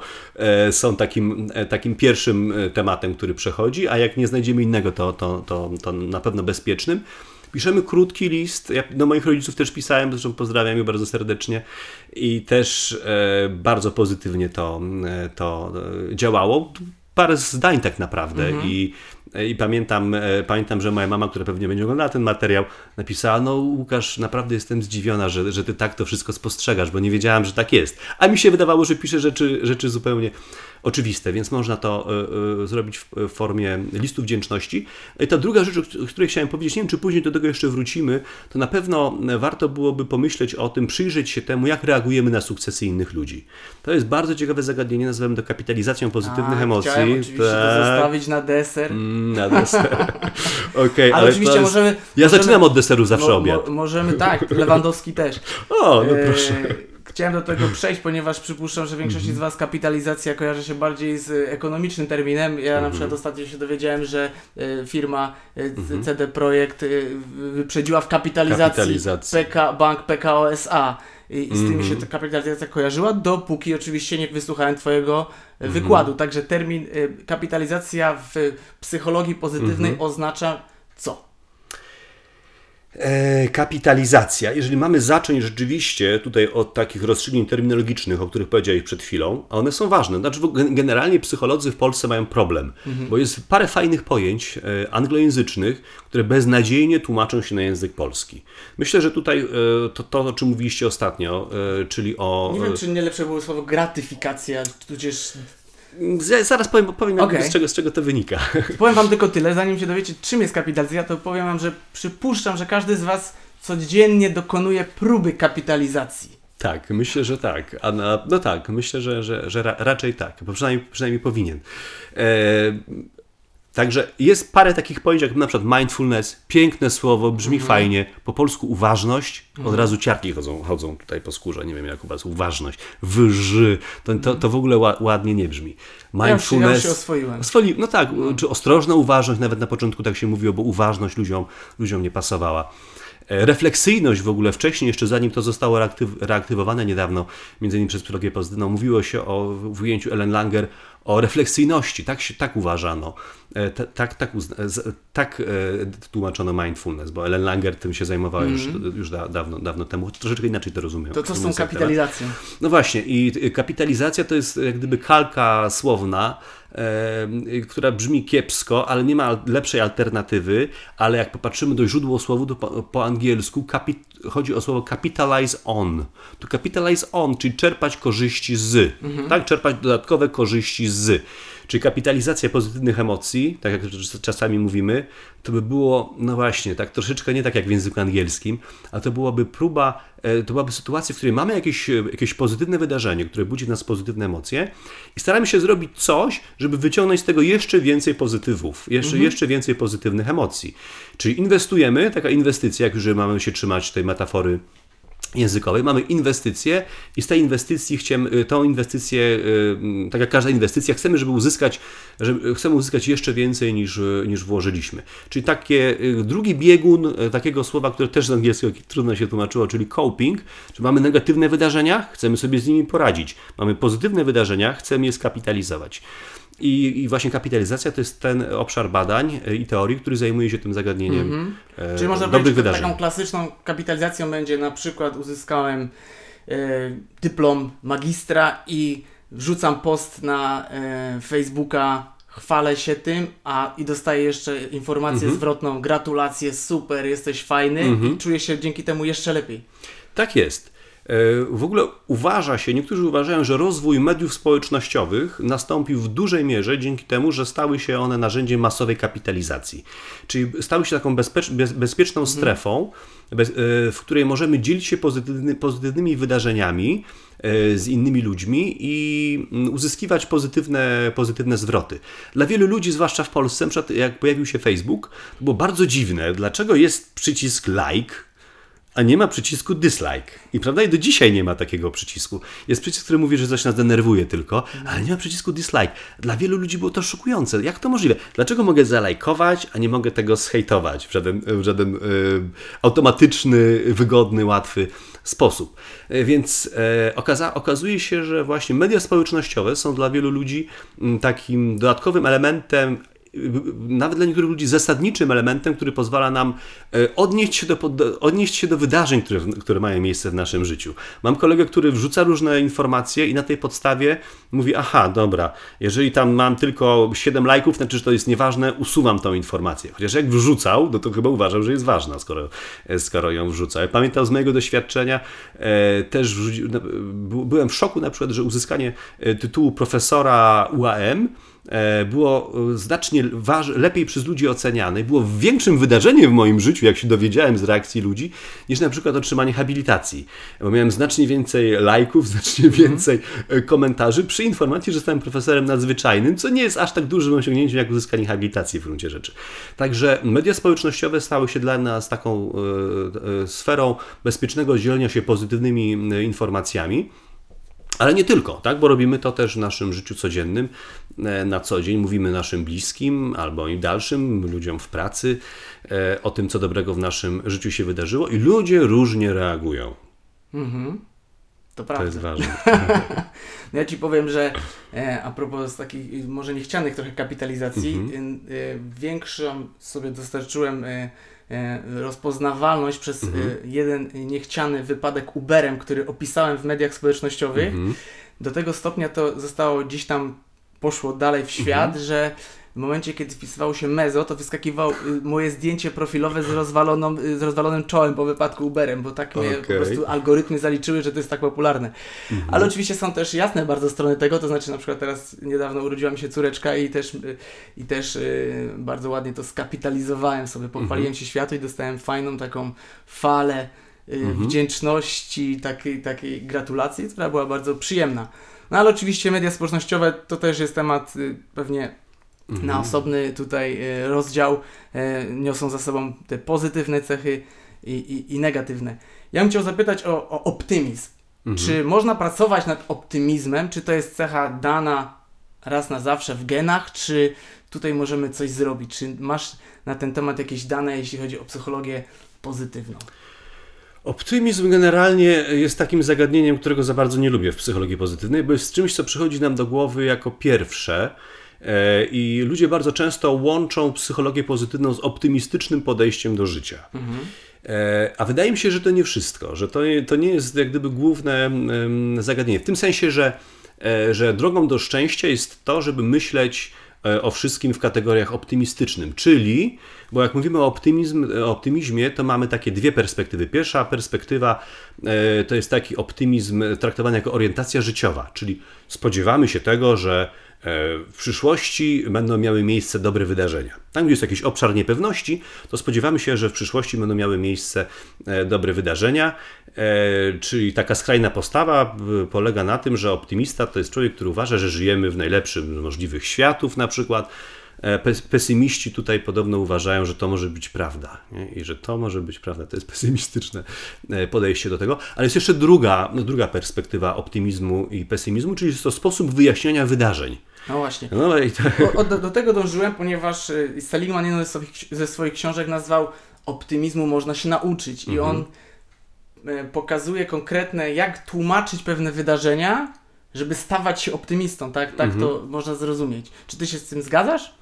są takim, takim pierwszym tematem, który przechodzi, a jak nie znajdziemy innego, to, to, to, to na pewno bezpiecznym. Piszemy krótki list. Ja do moich rodziców też pisałem, zresztą pozdrawiam je bardzo serdecznie. I też e, bardzo pozytywnie to, e, to e, działało. Parę zdań tak naprawdę. I, I pamiętam, e, pamiętam, że moja mama, która pewnie będzie oglądała ten materiał, napisała: No, Łukasz, naprawdę jestem zdziwiona, że, że ty tak to wszystko spostrzegasz, bo nie wiedziałam, że tak jest. A mi się wydawało, że pisze rzeczy, rzeczy zupełnie oczywiste, więc można to e, e, zrobić w formie listu wdzięczności. I ta druga rzecz, o której chciałem powiedzieć, nie wiem, czy później do tego jeszcze wrócimy, to na pewno warto byłoby pomyśleć o tym, przyjrzeć się temu, jak reagujemy na sukcesy innych ludzi. To jest bardzo ciekawe zagadnienie, nazywamy to kapitalizacją pozytywnych A, emocji. Chciałem oczywiście to Tak. zostawić na deser. Mm, Na deser. Okej, Ale, oczywiście to jest... możemy... Ja możemy, zaczynam od deseru zawsze mo- obiad. Mo, możemy, tak, Lewandowski też. O, no E, proszę. Chciałem do tego przejść, ponieważ przypuszczam, że większości z Was kapitalizacja kojarzy się bardziej z ekonomicznym terminem. Ja na przykład ostatnio się dowiedziałem, że e, firma e, CD Projekt e, wyprzedziła w kapitalizacji, Kapitalizacji. PK, bank PKO SA. I, I z tymi Mhm. się ta kapitalizacja kojarzyła, dopóki oczywiście nie wysłuchałem Twojego e, wykładu. Także termin e, kapitalizacja w psychologii pozytywnej oznacza co? E, kapitalizacja. Jeżeli mamy zacząć rzeczywiście tutaj od takich rozstrzygnięć terminologicznych, o których powiedziałeś przed chwilą, a one są ważne. Znaczy, generalnie psycholodzy w Polsce mają problem, bo jest parę fajnych pojęć e, anglojęzycznych, które beznadziejnie tłumaczą się na język polski. Myślę, że tutaj e, to, to o czym mówiliście ostatnio, czyli o. Nie wiem, czy nie lepsze było słowo gratyfikacja, tudzież Zaraz powiem, powiem Okej. z, czego, z czego to wynika. Powiem wam tylko tyle, zanim się dowiecie, czym jest kapitalizacja, to powiem wam, że przypuszczam, że każdy z was codziennie dokonuje próby kapitalizacji. Tak, myślę, że tak. A na, no tak, myślę, że, że, że ra, raczej tak, bo przynajmniej, przynajmniej powinien. E, także jest parę takich pojęć, jak na przykład mindfulness, piękne słowo, brzmi fajnie, po polsku uważność, od razu ciarki chodzą, chodzą tutaj po skórze, nie wiem jak u was, uważność, wyży, to, to, to w ogóle ła- ładnie nie brzmi. Ja już, się- ja Mindfulness, się oswoiłem. Swoli, no tak, czy ostrożna uważność, nawet na początku tak się mówiło, bo uważność ludziom, ludziom nie pasowała. E, Refleksyjność w ogóle wcześniej, jeszcze zanim to zostało reaktyw, reaktywowane niedawno, między innymi przez psychologię pozytywną, mówiło się o, w ujęciu Ellen Langer o refleksyjności, tak, się, tak uważano, E, ta- tak, tak, uzna, z- tak e, tłumaczono mindfulness, bo Ellen Langer tym się zajmowała już, już da, dawno, dawno temu, troszeczkę inaczej to rozumiem. To co z tą kapitalizacją? No właśnie, i kapitalizacja to jest jak gdyby kalka słowna, która brzmi kiepsko, ale nie ma lepszej alternatywy, ale jak popatrzymy do źródła słowu, to po, po angielsku kapit, chodzi o słowo capitalize on. To capitalize on, czyli czerpać korzyści z, tak? Czerpać dodatkowe korzyści z. Czyli kapitalizacja pozytywnych emocji, tak jak czasami mówimy, to by było, no właśnie, tak troszeczkę nie tak jak w języku angielskim, a to byłaby próba, e, to byłaby sytuacja, w której mamy jakieś, e, jakieś pozytywne wydarzenie, które budzi w nas pozytywne emocje i staramy się zrobić coś, żeby wyciągnąć z tego jeszcze więcej pozytywów, jeszcze, jeszcze więcej pozytywnych emocji. Czyli inwestujemy, taka inwestycja, jak już mamy się trzymać tej metafory językowej, mamy inwestycję i z tej inwestycji chcemy, tą inwestycję, y, tak jak każda inwestycja, chcemy, żeby uzyskać, żeby, chcemy uzyskać jeszcze więcej niż, y, niż włożyliśmy. Czyli takie, y, drugi biegun y, takiego słowa, które też z angielskiego trudno się tłumaczyło, czyli coping, czyli mamy negatywne wydarzenia, chcemy sobie z nimi poradzić. Mamy pozytywne wydarzenia, chcemy je skapitalizować. I, I właśnie kapitalizacja to jest ten obszar badań i teorii, który zajmuje się tym zagadnieniem Mhm. e, Czyli można dobrych powiedzieć, że taką klasyczną kapitalizacją będzie na przykład uzyskałem e, dyplom magistra i wrzucam post na e, Facebooka, chwalę się tym, a i dostaję jeszcze informację Mhm. zwrotną, gratulacje, super, jesteś fajny Mhm. i czuję się dzięki temu jeszcze lepiej. Tak jest. E, W ogóle uważa się, niektórzy uważają, że rozwój mediów społecznościowych nastąpił w dużej mierze dzięki temu, że stały się one narzędziem masowej kapitalizacji. Czyli stały się taką bezpiecz, bez, bezpieczną strefą, bez, e, w której możemy dzielić się pozytywny, pozytywnymi wydarzeniami e, z innymi ludźmi i mm, uzyskiwać pozytywne, pozytywne zwroty. Dla wielu ludzi, zwłaszcza w Polsce, jak pojawił się Facebook, to było bardzo dziwne, dlaczego jest przycisk like, a nie ma przycisku dislike. I prawda, i do dzisiaj nie ma takiego przycisku. Jest przycisk, który mówi, że coś nas denerwuje tylko, ale nie ma przycisku dislike. Dla wielu ludzi było to szokujące. Jak to możliwe? Dlaczego mogę zalajkować, a nie mogę tego zhejtować w żaden, w żaden e, automatyczny, wygodny, łatwy sposób? E, Więc e, okaza, okazuje się, że właśnie media społecznościowe są dla wielu ludzi takim dodatkowym elementem nawet dla niektórych ludzi zasadniczym elementem, który pozwala nam e, odnieść się do, odnieść się do wydarzeń, które, które mają miejsce w naszym życiu. Mam kolegę, który wrzuca różne informacje i na tej podstawie mówi, aha, dobra, jeżeli tam mam tylko 7 lajków, znaczy, że to jest nieważne, usuwam tą informację. Chociaż jak wrzucał, no to chyba uważał, że jest ważna, skoro, e, skoro ją wrzuca. Ja Pamiętam z mojego doświadczenia, e, też byłem w szoku na przykład, że uzyskanie tytułu profesora UAM było e, znacznie lepiej przez ludzi oceniane, było większym wydarzeniem w moim życiu, jak się dowiedziałem z reakcji ludzi, niż na przykład otrzymanie habilitacji. Bo miałem znacznie więcej lajków, znacznie więcej e, komentarzy przy informacji, że zostałem profesorem nadzwyczajnym, co nie jest aż tak dużym osiągnięciem jak uzyskanie habilitacji w gruncie rzeczy. Także media społecznościowe stały się dla nas taką e, e, sferą bezpiecznego dzielenia się pozytywnymi e, informacjami. Ale nie tylko, tak? bo robimy to też w naszym życiu codziennym, e, na co dzień. Mówimy naszym bliskim albo i dalszym, ludziom w pracy e, o tym, co dobrego w naszym życiu się wydarzyło, i ludzie różnie reagują. Mhm. To prawda. To jest ważne. Ja Ci powiem, że e, a propos takich może niechcianych trochę kapitalizacji, Mhm. e, e, większą sobie dostarczyłem e, rozpoznawalność przez Mhm. e, jeden niechciany wypadek Uberem, który opisałem w mediach społecznościowych. Mhm. Do tego stopnia to zostało gdzieś tam poszło dalej w świat, Mhm. że w momencie, kiedy wpisywało się Mezo, to wyskakiwało y, moje zdjęcie profilowe z, rozwaloną, y, z rozwalonym czołem po wypadku Uberem, bo tak mnie po Okej. prostu algorytmy zaliczyły, że to jest tak popularne. Mhm. Ale oczywiście są też jasne bardzo strony tego, to znaczy na przykład teraz niedawno urodziła mi się córeczka i też, y, i też bardzo ładnie to skapitalizowałem sobie, pochwaliłem się światu i dostałem fajną taką falę Mhm. wdzięczności, takiej, takiej gratulacji, która była bardzo przyjemna. No ale oczywiście media społecznościowe to też jest temat pewnie Mhm. na osobny tutaj y, rozdział. y, Niosą za sobą te pozytywne cechy i, i, i negatywne. Ja bym chciał zapytać o, o optymizm. Mhm. Czy można pracować nad optymizmem? Czy to jest cecha dana raz na zawsze w genach? Czy tutaj możemy coś zrobić? Czy masz na ten temat jakieś dane, jeśli chodzi o psychologię pozytywną? Optymizm generalnie jest takim zagadnieniem, którego za bardzo nie lubię w psychologii pozytywnej, bo jest czymś, co przychodzi nam do głowy jako pierwsze. E, I ludzie bardzo często łączą psychologię pozytywną z optymistycznym podejściem do życia. E, A wydaje mi się, że to nie wszystko, że to, nie- to nie jest jak gdyby główne zagadnienie. W tym sensie, że, e, że drogą do szczęścia jest to, żeby myśleć o wszystkim w kategoriach optymistycznym, czyli, bo jak mówimy o, optymizm, o optymizmie, to mamy takie dwie perspektywy. Pierwsza perspektywa to jest taki optymizm traktowany jako orientacja życiowa, czyli spodziewamy się tego, że w przyszłości będą miały miejsce dobre wydarzenia. Tam, gdzie jest jakiś obszar niepewności, to spodziewamy się, że w przyszłości będą miały miejsce e, dobre wydarzenia. E, Czyli taka skrajna postawa e, polega na tym, że optymista to jest człowiek, który uważa, że żyjemy w najlepszym z możliwych światów, na przykład. E, pes- Pesymiści tutaj podobno uważają, że to może być prawda nie? i że to może być prawda. To jest pesymistyczne e, podejście do tego. Ale jest jeszcze druga, druga perspektywa optymizmu i pesymizmu, czyli jest to sposób wyjaśniania wydarzeń. No właśnie. No i O, o, do, do tego dążyłem, ponieważ y, Seligman jedną ze swoich, ze swoich książek nazwał Optymizmu można się nauczyć i Mhm. on pokazuje konkretne, jak tłumaczyć pewne wydarzenia żeby stawać się optymistą, tak, tak to można zrozumieć. Czy ty się z tym zgadzasz?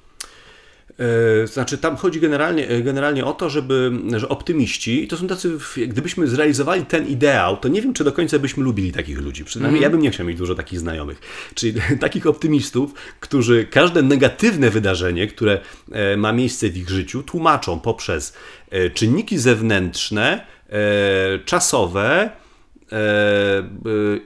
E, Znaczy, tam chodzi generalnie, e, generalnie o to, żeby, że optymiści, i to są tacy, gdybyśmy zrealizowali ten ideał, to nie wiem, czy do końca byśmy lubili takich ludzi. Przynajmniej ja bym nie chciał mieć dużo takich znajomych. Czyli takich optymistów, którzy każde negatywne wydarzenie, które e, ma miejsce w ich życiu, tłumaczą poprzez czynniki zewnętrzne, czasowe,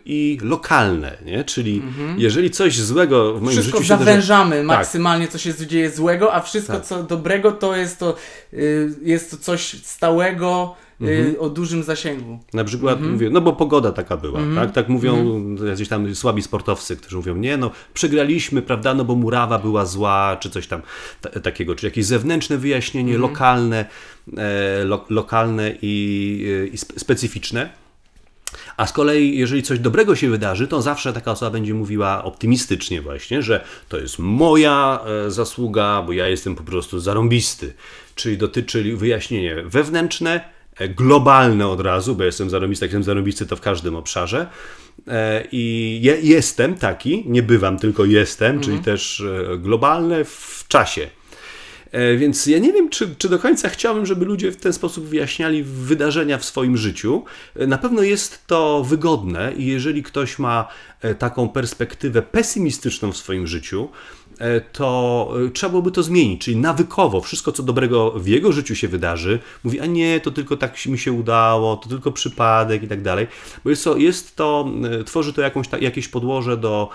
i lokalne, nie? Czyli jeżeli coś złego w moim Wszystko życiu się zawężamy Tak. maksymalnie, co się dzieje złego, a wszystko, Tak. co dobrego, to jest to, y, jest to coś stałego, y, Mhm. o dużym zasięgu. Na przykład Mhm. mówię, no bo pogoda taka była, tak? Tak mówią jacyś tam słabi sportowcy, którzy mówią, nie no, przegraliśmy, prawda, no bo murawa była zła, czy coś tam ta, takiego, czy jakieś zewnętrzne wyjaśnienie, Mhm. lokalne, e, lo, lokalne i, i spe- specyficzne. A z kolei, jeżeli coś dobrego się wydarzy, to zawsze taka osoba będzie mówiła optymistycznie właśnie, że to jest moja e, zasługa, bo ja jestem po prostu zarąbisty. Czyli dotyczy wyjaśnienie wewnętrzne, e, globalne od razu, bo jestem zarąbisty, jak jestem zarąbisty, to w każdym obszarze. E, I je, jestem taki, nie bywam, tylko jestem, czyli też e, globalne w czasie. E, Więc ja nie wiem, czy, czy do końca chciałbym, żeby ludzie w ten sposób wyjaśniali wydarzenia w swoim życiu. E, Na pewno jest to wygodne i jeżeli ktoś ma e, taką perspektywę pesymistyczną w swoim życiu, to trzeba byłoby to zmienić, czyli nawykowo wszystko, co dobrego w jego życiu się wydarzy, mówi, a nie, to tylko tak mi się udało, to tylko przypadek i tak dalej, bo jest to, jest to tworzy to jakąś, jakieś podłoże do,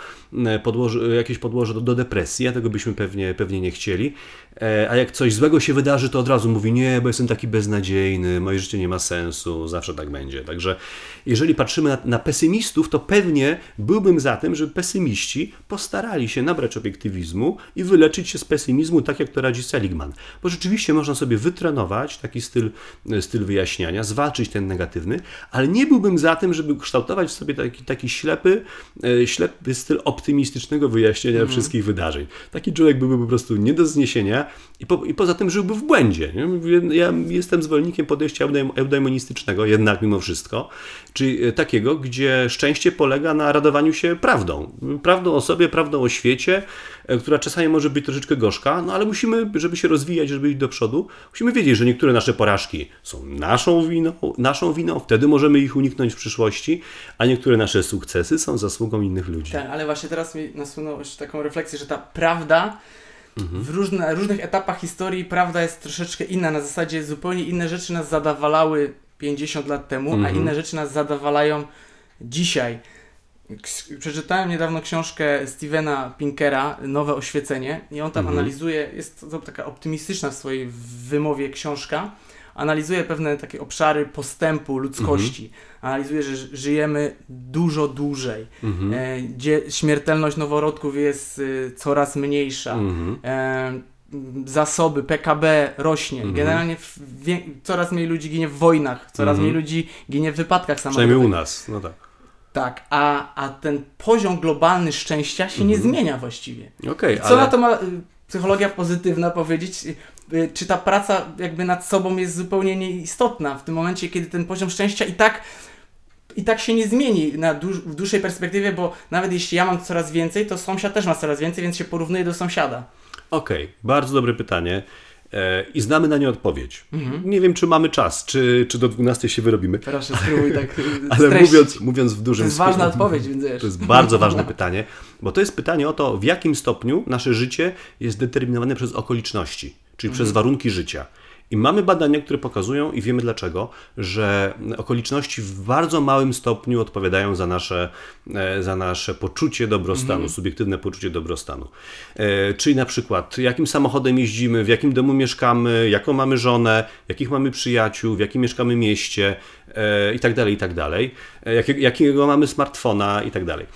podłoże, jakieś podłoże do, do depresji, a tego byśmy pewnie, pewnie nie chcieli, a jak coś złego się wydarzy, to od razu mówi, nie, bo jestem taki beznadziejny, moje życie nie ma sensu, zawsze tak będzie. Także jeżeli patrzymy na, na pesymistów, to pewnie byłbym za tym, żeby pesymiści postarali się nabrać obiektywizmu i wyleczyć się z pesymizmu, tak jak to radzi Seligman. Bo rzeczywiście można sobie wytrenować taki styl, styl wyjaśniania, zwalczyć ten negatywny, ale nie byłbym za tym, żeby kształtować w sobie taki, taki ślepy, e, ślepy styl optymistycznego wyjaśnienia wszystkich wydarzeń. Taki człowiek byłby po prostu nie do zniesienia i, po, i poza tym żyłby w błędzie. Nie? Ja jestem zwolennikiem podejścia eudaim- eudaimonistycznego, jednak mimo wszystko, czyli e, takiego, gdzie szczęście polega na radowaniu się prawdą. Prawdą o sobie, prawdą o świecie, e, która czasami może być troszeczkę gorzka, no ale musimy, żeby się rozwijać, żeby iść do przodu, musimy wiedzieć, że niektóre nasze porażki są naszą winą, naszą winą, wtedy możemy ich uniknąć w przyszłości, a niektóre nasze sukcesy są zasługą innych ludzi. Tak, ale właśnie teraz mi nasunął jeszcze taką refleksję, że ta prawda Mhm. w różne, różnych etapach historii prawda jest troszeczkę inna. Na zasadzie zupełnie inne rzeczy nas zadawalały 50 lat temu, a Mhm. inne rzeczy nas zadawalają dzisiaj. Przeczytałem niedawno książkę Stevena Pinkera, Nowe Oświecenie, i on tam Mhm. analizuje, jest to taka optymistyczna w swojej wymowie książka, analizuje pewne takie obszary postępu ludzkości. Analizuje, że ży- żyjemy dużo dłużej, Mhm. e, gdzie śmiertelność noworodków jest y, coraz mniejsza. Mhm. E, zasoby, PKB rośnie. Mhm. Generalnie coraz mniej ludzi ginie w wojnach, coraz Mhm. mniej ludzi ginie w wypadkach Przynajmniej samochodowych. u nas, no tak. Tak, a, a ten poziom globalny szczęścia się nie Mhm. zmienia właściwie. Okej, Co ale... na to ma y, psychologia pozytywna powiedzieć? Y, Czy ta praca jakby nad sobą jest zupełnie nieistotna w tym momencie, kiedy ten poziom szczęścia i tak i tak się nie zmieni na dłuż, w dłuższej perspektywie, bo nawet jeśli ja mam coraz więcej, to sąsiad też ma coraz więcej, więc się porównuje do sąsiada. Okej, bardzo dobre pytanie. E, I znamy na nie odpowiedź. Nie wiem, czy mamy czas, czy, czy do 12 się wyrobimy, Proszę, spróbuj tak y, ale streścić. mówiąc, mówiąc w To dużym jest ważna skrócie- odpowiedź, więc wiesz. To jest bardzo ważne pytanie, bo to jest pytanie o to, w jakim stopniu nasze życie jest determinowane przez okoliczności, czyli przez warunki życia. I mamy badania, które pokazują, i wiemy dlaczego, że okoliczności w bardzo małym stopniu odpowiadają za nasze, e, za nasze poczucie dobrostanu, subiektywne poczucie dobrostanu. E, Czyli na przykład, jakim samochodem jeździmy, w jakim domu mieszkamy, jaką mamy żonę, jakich mamy przyjaciół, w jakim mieszkamy mieście e, i tak dalej, i tak dalej, jakiego mamy smartfona i tak dalej.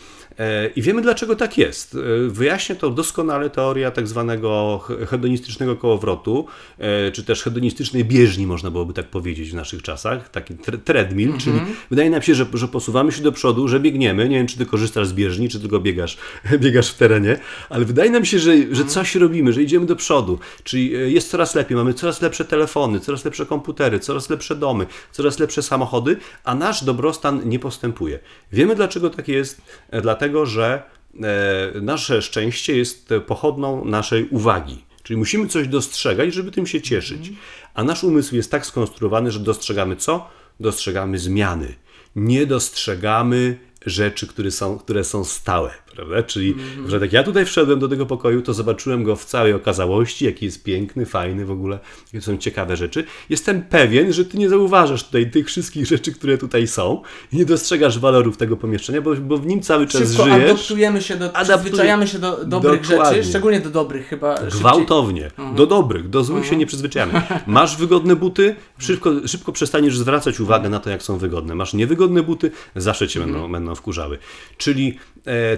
E, I wiemy dlaczego tak jest. E, Wyjaśnia to doskonale teoria tak zwanego he- hedonistycznego kołowrotu, e, czy też hedonistycznej bieżni, można byłoby tak powiedzieć w naszych czasach, taki tre- treadmill, czyli wydaje nam się, że, że posuwamy się do przodu, że biegniemy. Nie wiem, czy ty korzystasz z bieżni, czy tylko biegasz, biegasz w terenie, ale wydaje nam się, że, że coś robimy, że idziemy do przodu. Czyli jest coraz lepiej, mamy coraz lepsze telefony, coraz lepsze komputery, coraz lepsze domy, coraz lepsze samochody, a nasz dobrostan nie postępuje. Wiemy dlaczego tak jest, dlatego że e, nasze szczęście jest pochodną naszej uwagi. Czyli musimy coś dostrzegać, żeby tym się cieszyć. A nasz umysł jest tak skonstruowany, że dostrzegamy co? Dostrzegamy zmiany. Nie dostrzegamy rzeczy, które są, które są stałe, prawda? Czyli, że jak ja tutaj wszedłem do tego pokoju, to zobaczyłem go w całej okazałości, jaki jest piękny, fajny w ogóle, jakie są ciekawe rzeczy. Jestem pewien, że ty nie zauważasz tutaj tych wszystkich rzeczy, które tutaj są i nie dostrzegasz walorów tego pomieszczenia, bo, bo w nim cały czas Szybko żyjesz. adaptujemy się do, Adaptuj- przyzwyczajamy się do dobrych Dokładnie. rzeczy, szczególnie do dobrych chyba. Gwałtownie, do dobrych, do złych się nie przyzwyczajamy. Masz wygodne buty, szybko, szybko przestaniesz zwracać uwagę na to, jak są wygodne. Masz niewygodne buty, zawsze cię będą, będą wkurzały. Czyli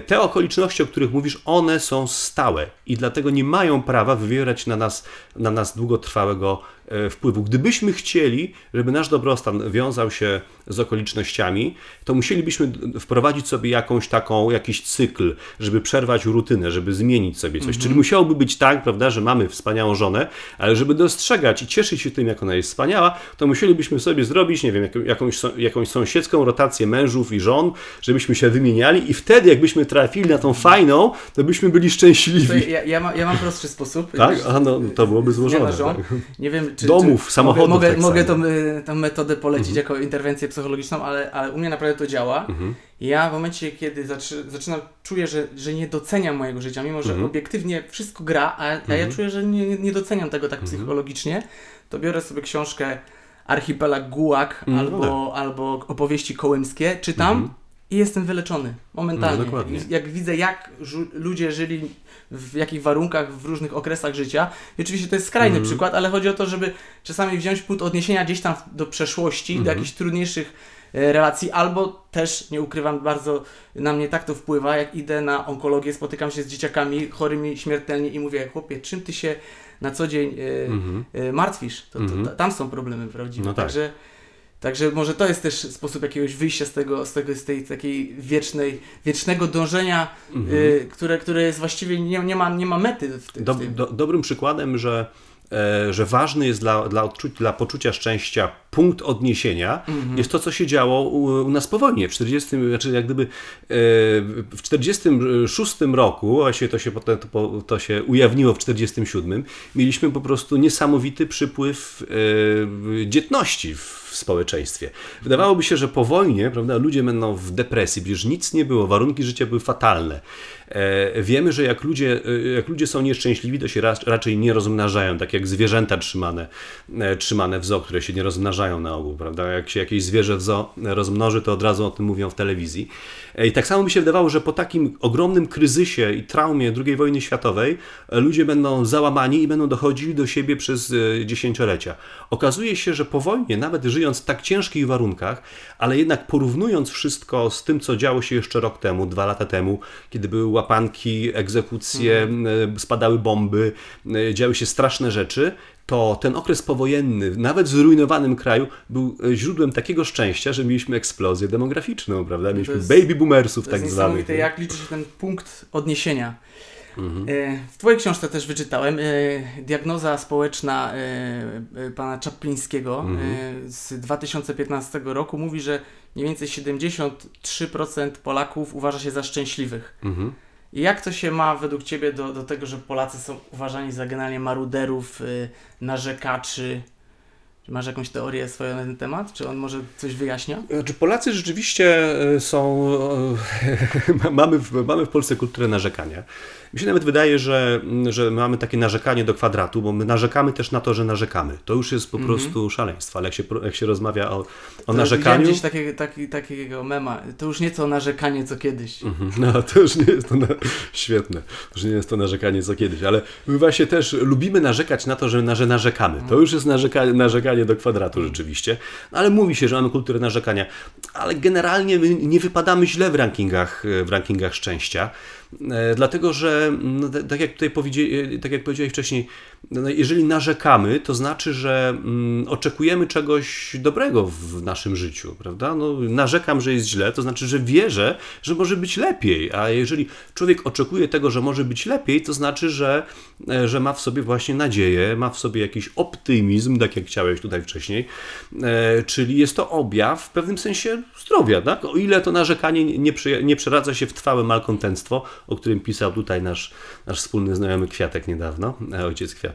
te okoliczności, o których mówisz, one są stałe i dlatego nie mają prawa wywierać na nas, na nas długotrwałego e, wpływu. Gdybyśmy chcieli, żeby nasz dobrostan wiązał się z okolicznościami, to musielibyśmy wprowadzić sobie jakąś taką, jakiś cykl, żeby przerwać rutynę, żeby zmienić sobie coś. Czyli musiałoby być tak, prawda, że mamy wspaniałą żonę, ale żeby dostrzegać i cieszyć się tym, jak ona jest wspaniała, to musielibyśmy sobie zrobić, nie wiem, jaką- jakąś, jakąś sąsiedzką rotację mężów i żon, żebyśmy się wymieniali i wtedy, jakbyśmy trafili na tą fajną, to byśmy byli szczęśliwi. ja, ja, mam, ja mam prostszy sposób. Tak? A no, to byłoby złożone. żon. Tak. Nie wiem, czy. Domów, czy samochodów Mogę, tak mogę. Mhm. tą, y, tą metodę polecić jako interwencję psychologiczną, ale, ale u mnie naprawdę to działa. Mhm. Ja w momencie, kiedy zaczy, zaczynam, czuję, że, że nie doceniam mojego życia, mimo że Mhm. obiektywnie wszystko gra, a, a ja czuję, że nie, nie doceniam tego tak Mhm. psychologicznie, to biorę sobie książkę Archipelag Gułak Mm, albo, no albo opowieści kołymskie, czytam i jestem wyleczony momentalnie. No, jak widzę, jak ludzie żyli, w jakich warunkach, w różnych okresach życia. I oczywiście to jest skrajny Mhm. przykład, ale chodzi o to, żeby czasami wziąć punkt odniesienia gdzieś tam do przeszłości, do Mhm. jakichś trudniejszych e, relacji, albo też, nie ukrywam, bardzo na mnie tak to wpływa, jak idę na onkologię, spotykam się z dzieciakami chorymi śmiertelnie i mówię, chłopie, czym ty się na co dzień Mhm. e, martwisz? To, to, Mhm. ta- tam są problemy prawdziwe. No tak. Także Także może to jest też sposób jakiegoś wyjścia z tego, z tego z tej takiej wiecznej, wiecznego dążenia, Mhm. y, które, które jest właściwie nie, nie, ma, nie ma mety w, ty, Do, tym. do, dobrym przykładem, że, e, że ważny jest dla, dla, dla poczucia szczęścia punkt odniesienia, Mhm. jest to, co się działo u, u nas po wojnie. W 40, znaczy jak gdyby e, w 46 roku, właśnie to się, potem, to, to się ujawniło w 47, mieliśmy po prostu niesamowity przypływ e, dzietności w w społeczeństwie. Wydawałoby się, że po wojnie prawda, ludzie będą w depresji, przecież nic nie było, warunki życia były fatalne. E, wiemy, że jak ludzie, e, jak ludzie są nieszczęśliwi, to się raczej nie rozmnażają, tak jak zwierzęta trzymane, e, trzymane w zoo, które się nie rozmnażają na ogół. Prawda? Jak się jakieś zwierzę w zoo rozmnoży, to od razu o tym mówią w telewizji. I tak samo mi się wydawało, że po takim ogromnym kryzysie i traumie II wojny światowej ludzie będą załamani i będą dochodzili do siebie przez dziesięciolecia. Okazuje się, że po wojnie, nawet żyjąc w tak ciężkich warunkach, ale jednak porównując wszystko z tym, co działo się jeszcze rok temu, dwa lata temu, kiedy były łapanki, egzekucje, e, spadały bomby, e, działy się straszne rzeczy, to ten okres powojenny, nawet w zrujnowanym kraju, był e, źródłem takiego szczęścia, że mieliśmy eksplozję demograficzną, prawda? Mieliśmy jest- baby boomersów To tak jest zwanych. jak liczy się ten punkt odniesienia. Mhm. E, W Twojej książce też wyczytałem e, diagnoza społeczna e, pana Czaplińskiego Mhm. z 2015 roku mówi, że mniej więcej 73% Polaków uważa się za szczęśliwych. Mhm. Jak to się ma według Ciebie do, do tego, że Polacy są uważani za generalnie maruderów, narzekaczy? Czy masz jakąś teorię swoją na ten temat? Czy on może coś wyjaśnia? Znaczy Polacy rzeczywiście są, mamy w, mamy w Polsce kulturę narzekania. Mi się nawet wydaje, że, że mamy takie narzekanie do kwadratu, bo my narzekamy też na to, że narzekamy. To już jest po prostu szaleństwo, ale jak się, jak się rozmawia o, o To narzekaniu... gdzieś takie, taki, takiego mema. To już nieco narzekanie co kiedyś. Mhm, No, to już nie jest to na... świetne. To już nie jest to narzekanie co kiedyś, ale my właśnie też lubimy narzekać na to, że, na, że narzekamy. To już jest narzeka... narzekanie do kwadratu rzeczywiście. No, ale mówi się, że mamy kulturę narzekania. Ale generalnie my nie wypadamy źle w rankingach, w rankingach szczęścia. E, Dlatego, że no, tak jak tutaj powiedzie- tak jak powiedziałeś wcześniej, jeżeli narzekamy, to znaczy, że mm, oczekujemy czegoś dobrego w naszym życiu, prawda? No, narzekam, że jest źle, to znaczy, że wierzę, że może być lepiej, a jeżeli człowiek oczekuje tego, że może być lepiej, to znaczy, że, e, że ma w sobie właśnie nadzieję, ma w sobie jakiś optymizm, tak jak chciałeś tutaj wcześniej, e, czyli jest to objaw w pewnym sensie zdrowia, tak? O ile to narzekanie nie, nie przeradza się w trwałe malkontentstwo, o którym pisał tutaj nasz, nasz wspólny znajomy Kwiatek niedawno, e, ojciec Kwiatek,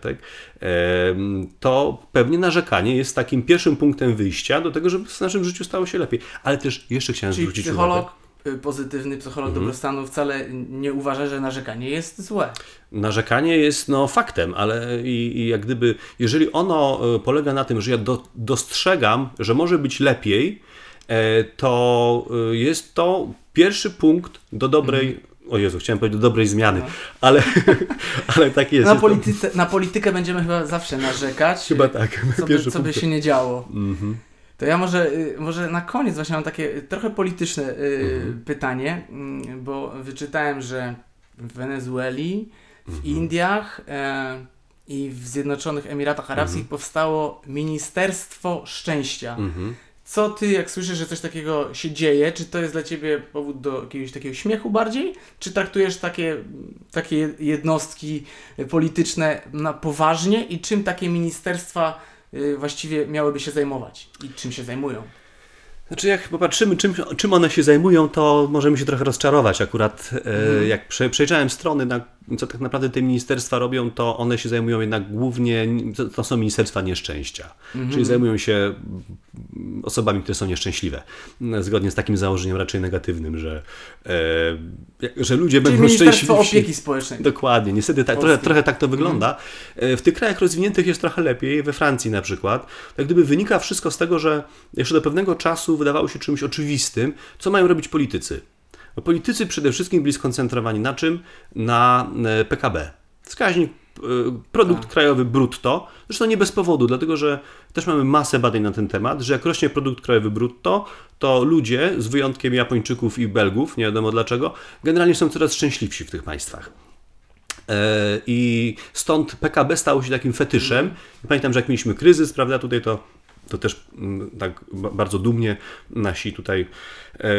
to pewnie narzekanie jest takim pierwszym punktem wyjścia do tego, żeby w naszym życiu stało się lepiej. Ale też jeszcze chciałem Czyli zwrócić psycholog uwagę. y, pozytywny, psycholog Mhm. dobrostanu wcale nie uważa, że narzekanie jest złe. Narzekanie jest no, faktem, ale i, i jak gdyby, jeżeli ono e, polega na tym, że ja do, dostrzegam, że może być lepiej, e, to e, jest to pierwszy punkt do dobrej. O Jezu, chciałem powiedzieć do dobrej zmiany, ale, ale tak jest. Na, polityce, na politykę będziemy chyba zawsze narzekać. Chyba y, tak. Co by, co by się nie działo. Mhm. To ja może, y, może na koniec właśnie mam takie y, trochę polityczne Mhm. pytanie, mm, bo wyczytałem, że w Wenezueli, w Mhm. Indiach e, i w Zjednoczonych Emiratach Arabskich powstało Ministerstwo Szczęścia. Co ty, jak słyszysz, że coś takiego się dzieje, czy to jest dla ciebie powód do jakiegoś takiego śmiechu bardziej? Czy traktujesz takie, takie jednostki polityczne na poważnie i czym takie ministerstwa y, właściwie miałyby się zajmować i czym się zajmują? Znaczy, jak popatrzymy, czym, czym one się zajmują, to możemy się trochę rozczarować. Akurat e, Mhm. jak prze, przejrzałem strony, na, co tak naprawdę te ministerstwa robią, to one się zajmują jednak głównie, to, są ministerstwa nieszczęścia. Mhm. Czyli zajmują się osobami, które są nieszczęśliwe. Zgodnie z takim założeniem raczej negatywnym, że, e, że ludzie Czyli będą Ministerstwo szczęśliwi. Opieki Społecznej. Dokładnie, niestety tak, trochę, trochę tak to wygląda. E, W tych krajach rozwiniętych jest trochę lepiej, we Francji na przykład. Tak gdyby wynika wszystko z tego, że jeszcze do pewnego czasu wydawało się czymś oczywistym, co mają robić politycy. No, Politycy przede wszystkim byli skoncentrowani na czym? Na e, PKB. Wskaźnik e, produkt Tak. krajowy brutto, zresztą nie bez powodu, dlatego że też mamy masę badań na ten temat, że jak rośnie produkt krajowy brutto, to ludzie, z wyjątkiem Japończyków i Belgów, nie wiadomo dlaczego, generalnie są coraz szczęśliwsi w tych państwach. E, I stąd PKB stało się takim fetyszem. Pamiętam, że jak mieliśmy kryzys, prawda, tutaj to, to też mm, tak ba- bardzo dumnie nasi tutaj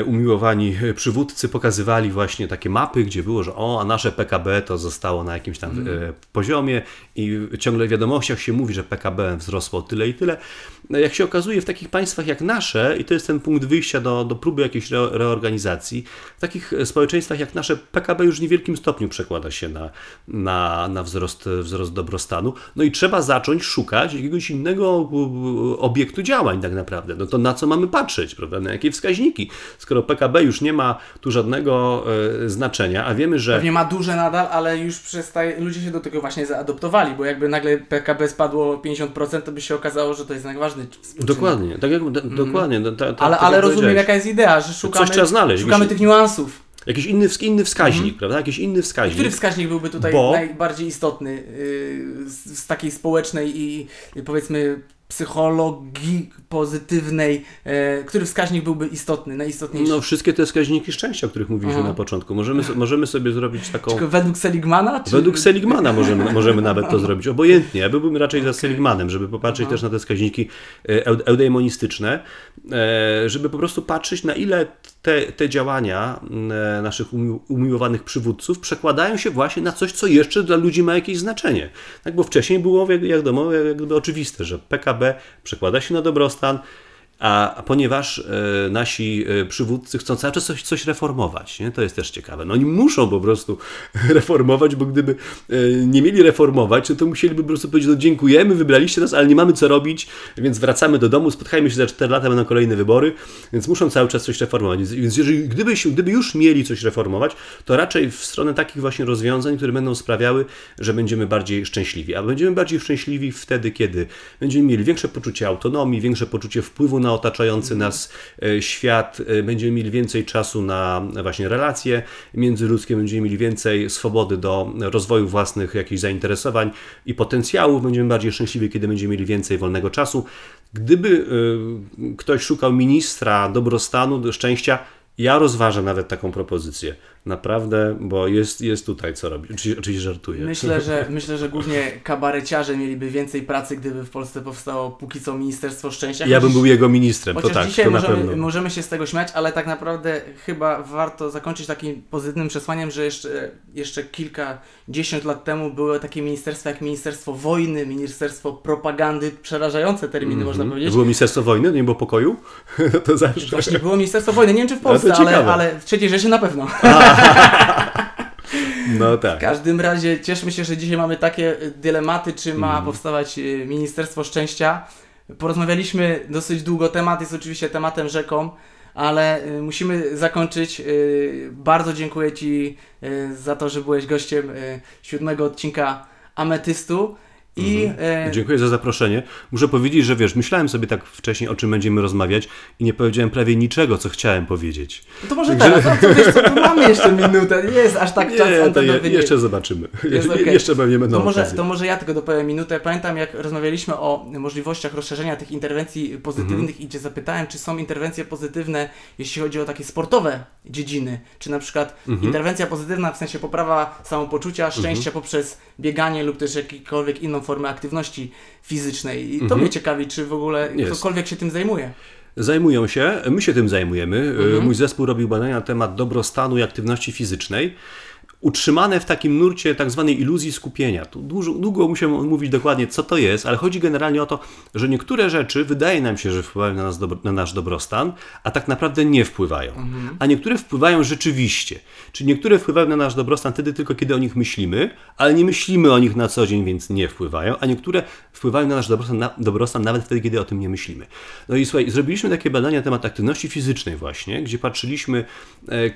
umiłowani e, przywódcy pokazywali właśnie takie mapy, gdzie było, że o, a nasze PKB to zostało na jakimś tam e, poziomie i ciągle w wiadomościach się mówi, że PKB wzrosło tyle i tyle. No, Jak się okazuje, w takich państwach jak nasze, i to jest ten punkt wyjścia do, do próby jakiejś re, reorganizacji, w takich e, społeczeństwach jak nasze, PKB już w niewielkim stopniu przekłada się na, na, na wzrost, wzrost dobrostanu. No i trzeba zacząć szukać jakiegoś innego obiektu działań tak naprawdę. No to na co mamy patrzeć, prawda? Na jakie wskaźniki? Skoro PKB już nie ma tu żadnego e, znaczenia, a wiemy, że... Pewnie ma duże nadal, ale już przestaje, ludzie się do tego właśnie zaadoptowali, bo jakby nagle PKB spadło o 50%, to by się okazało, że to jest najważny. Dokładnie, tak jak, d- dokładnie. no, ta, ta, Ale, tak ale jak rozumiem jaka jest idea, że szukamy, trzeba znaleźć, szukamy jakiś- tych niuansów. Jakiś inny, inny wskaźnik, prawda? Jakiś inny wskaźnik. Który wskaźnik byłby tutaj Bo- najbardziej istotny yy, z, z takiej społecznej i i powiedzmy psychologii pozytywnej? e, który wskaźnik byłby istotny, najistotniejszy? No wszystkie te wskaźniki szczęścia, o których mówiliśmy Aha. na początku. Możemy, możemy sobie zrobić taką... Tylko według Seligmana? Czy... Według Seligmana możemy, możemy nawet to zrobić. Obojętnie. Ja byłbym raczej za Seligmanem, żeby popatrzeć Aha. też na te wskaźniki e, eud- eudaimonistyczne, e, żeby po prostu patrzeć na ile te, te działania e, naszych umi- umiłowanych przywódców przekładają się właśnie na coś, co jeszcze dla ludzi ma jakieś znaczenie. Tak, bo wcześniej było, jak jak wiadomo, jak gdyby oczywiste, że PKB przekłada się na dobrostan, a ponieważ e, nasi e, przywódcy chcą cały czas coś, coś reformować, nie? to jest też ciekawe. No oni muszą po prostu reformować, bo gdyby e, nie mieli reformować, no to musieliby po prostu powiedzieć, no dziękujemy, wybraliście nas, ale nie mamy co robić, więc wracamy do domu, spotkajmy się za 4 lata, będą kolejne wybory, więc muszą cały czas coś reformować. Więc- jeżeli, gdyby, gdyby już mieli coś reformować, to raczej w stronę takich właśnie rozwiązań, które będą sprawiały, że będziemy bardziej szczęśliwi. A będziemy bardziej szczęśliwi wtedy, kiedy będziemy mieli większe poczucie autonomii, większe poczucie wpływu na otaczający nas e, świat, e, będziemy mieli więcej czasu na właśnie relacje międzyludzkie, będziemy mieli więcej swobody do rozwoju własnych jakichś zainteresowań i potencjałów, będziemy bardziej szczęśliwi, kiedy będziemy mieli więcej wolnego czasu. Gdyby e, ktoś szukał ministra dobrostanu, szczęścia, Ja rozważę nawet taką propozycję. Naprawdę, bo jest, jest tutaj co robić. Oczywiście, oczywiście żartuję. Myślę, że myślę, że głównie kabareciarze mieliby więcej pracy, gdyby w Polsce powstało póki co Ministerstwo Szczęścia. Ja bym był jego ministrem, to tak, dzisiaj to na możemy, pewno. możemy się z tego śmiać, ale tak naprawdę chyba warto zakończyć takim pozytywnym przesłaniem, że jeszcze, jeszcze kilkadziesiąt lat temu były takie ministerstwa jak Ministerstwo Wojny, Ministerstwo Propagandy, przerażające terminy można Mhm. powiedzieć. Było Ministerstwo Wojny, nie było pokoju? To zawsze. Właśnie było Ministerstwo Wojny, nie wiem czy w Ale to ale, ciekawe. ale w III Rzeszy na pewno. No W tak. każdym razie cieszmy się, że dzisiaj mamy takie y, dylematy, czy ma Mhm. powstawać y, Ministerstwo Szczęścia. Porozmawialiśmy dosyć długo, temat jest oczywiście tematem rzeką, ale y, musimy zakończyć. Bardzo dziękuję Ci za to, że byłeś gościem siódmego odcinka Ametystu. I Mhm. y, Dziękuję za zaproszenie. Muszę powiedzieć, że wiesz, myślałem sobie tak wcześniej, o czym będziemy rozmawiać i nie powiedziałem prawie niczego, co chciałem powiedzieć. to może teraz, no, to wiesz co, tu mamy jeszcze minutę, nie jest aż tak czas nie, antenowy. je, jeszcze zobaczymy. Okej. Jeszcze pewnie będą To może, to może ja tylko dopowiem minutę. Pamiętam, jak rozmawialiśmy o możliwościach rozszerzenia tych interwencji pozytywnych Mhm. i Cię zapytałem, czy są interwencje pozytywne, jeśli chodzi o takie sportowe dziedziny. Czy na przykład Mhm. interwencja pozytywna w sensie poprawa samopoczucia, szczęścia poprzez bieganie lub też jakąkolwiek inną formę aktywności fizycznej. I to Mhm. mnie ciekawi, czy w ogóle Jest. ktokolwiek się tym zajmuje. Zajmują się, my się tym zajmujemy. Mhm. Mój zespół robił badania na temat dobrostanu i aktywności fizycznej. Utrzymane w takim nurcie tak zwanej iluzji skupienia. Tu dużo, długo musiałem mówić dokładnie, co to jest, ale chodzi generalnie o to, że niektóre rzeczy wydaje nam się, że wpływają na, nas na nasz dobrostan, a tak naprawdę nie wpływają. A niektóre wpływają rzeczywiście. Czyli niektóre wpływają na nasz dobrostan wtedy tylko, kiedy o nich myślimy, ale nie myślimy o nich na co dzień, więc nie wpływają, a niektóre wpływają na nasz dobrostan, na, dobrostan nawet wtedy, kiedy o tym nie myślimy. No i słuchaj, zrobiliśmy takie badania na temat aktywności fizycznej właśnie, gdzie patrzyliśmy, e, e,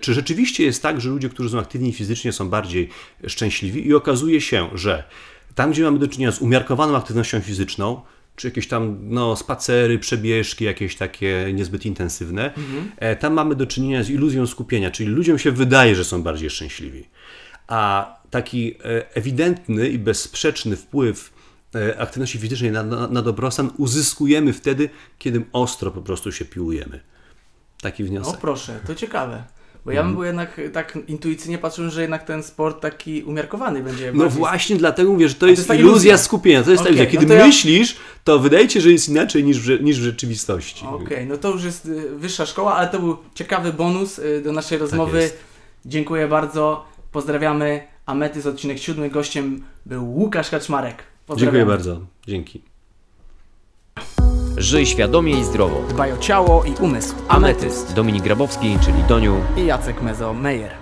czy rzeczywiście jest tak, że ludzie, którzy są aktywni fizycznie są bardziej szczęśliwi i okazuje się, że tam, gdzie mamy do czynienia z umiarkowaną aktywnością fizyczną, czy jakieś tam no, spacery, przebieżki, jakieś takie niezbyt intensywne, e, tam mamy do czynienia z iluzją skupienia, czyli ludziom się wydaje, że są bardziej szczęśliwi. A taki e, ewidentny i bezsprzeczny wpływ e, aktywności fizycznej na, na, na dobrostan uzyskujemy wtedy, kiedy ostro po prostu się piłujemy. Taki O wniosek. proszę, to ciekawe. Bo Mhm. ja bym był jednak tak intuicyjnie patrzył, że jednak ten sport taki umiarkowany będzie. No właśnie dlatego mówię, że to A to jest, jest ta iluzja skupienia. To jest tak, że no kiedy to ja- myślisz, to wydaje ci się, że jest inaczej niż w, niż w rzeczywistości. Okej, no to już jest y, wyższa szkoła, ale to był ciekawy bonus y, do naszej rozmowy. Tak jest. Dziękuję bardzo. Pozdrawiamy. Ametys, odcinek siódmy. Gościem był Łukasz Kaczmarek. Dziękuję bardzo. Dzięki. Żyj świadomie i zdrowo. Dbaj o ciało i umysł. Ametyst. Dominik Grabowski, czyli Doniu. i Jacek Mezo-Meyer.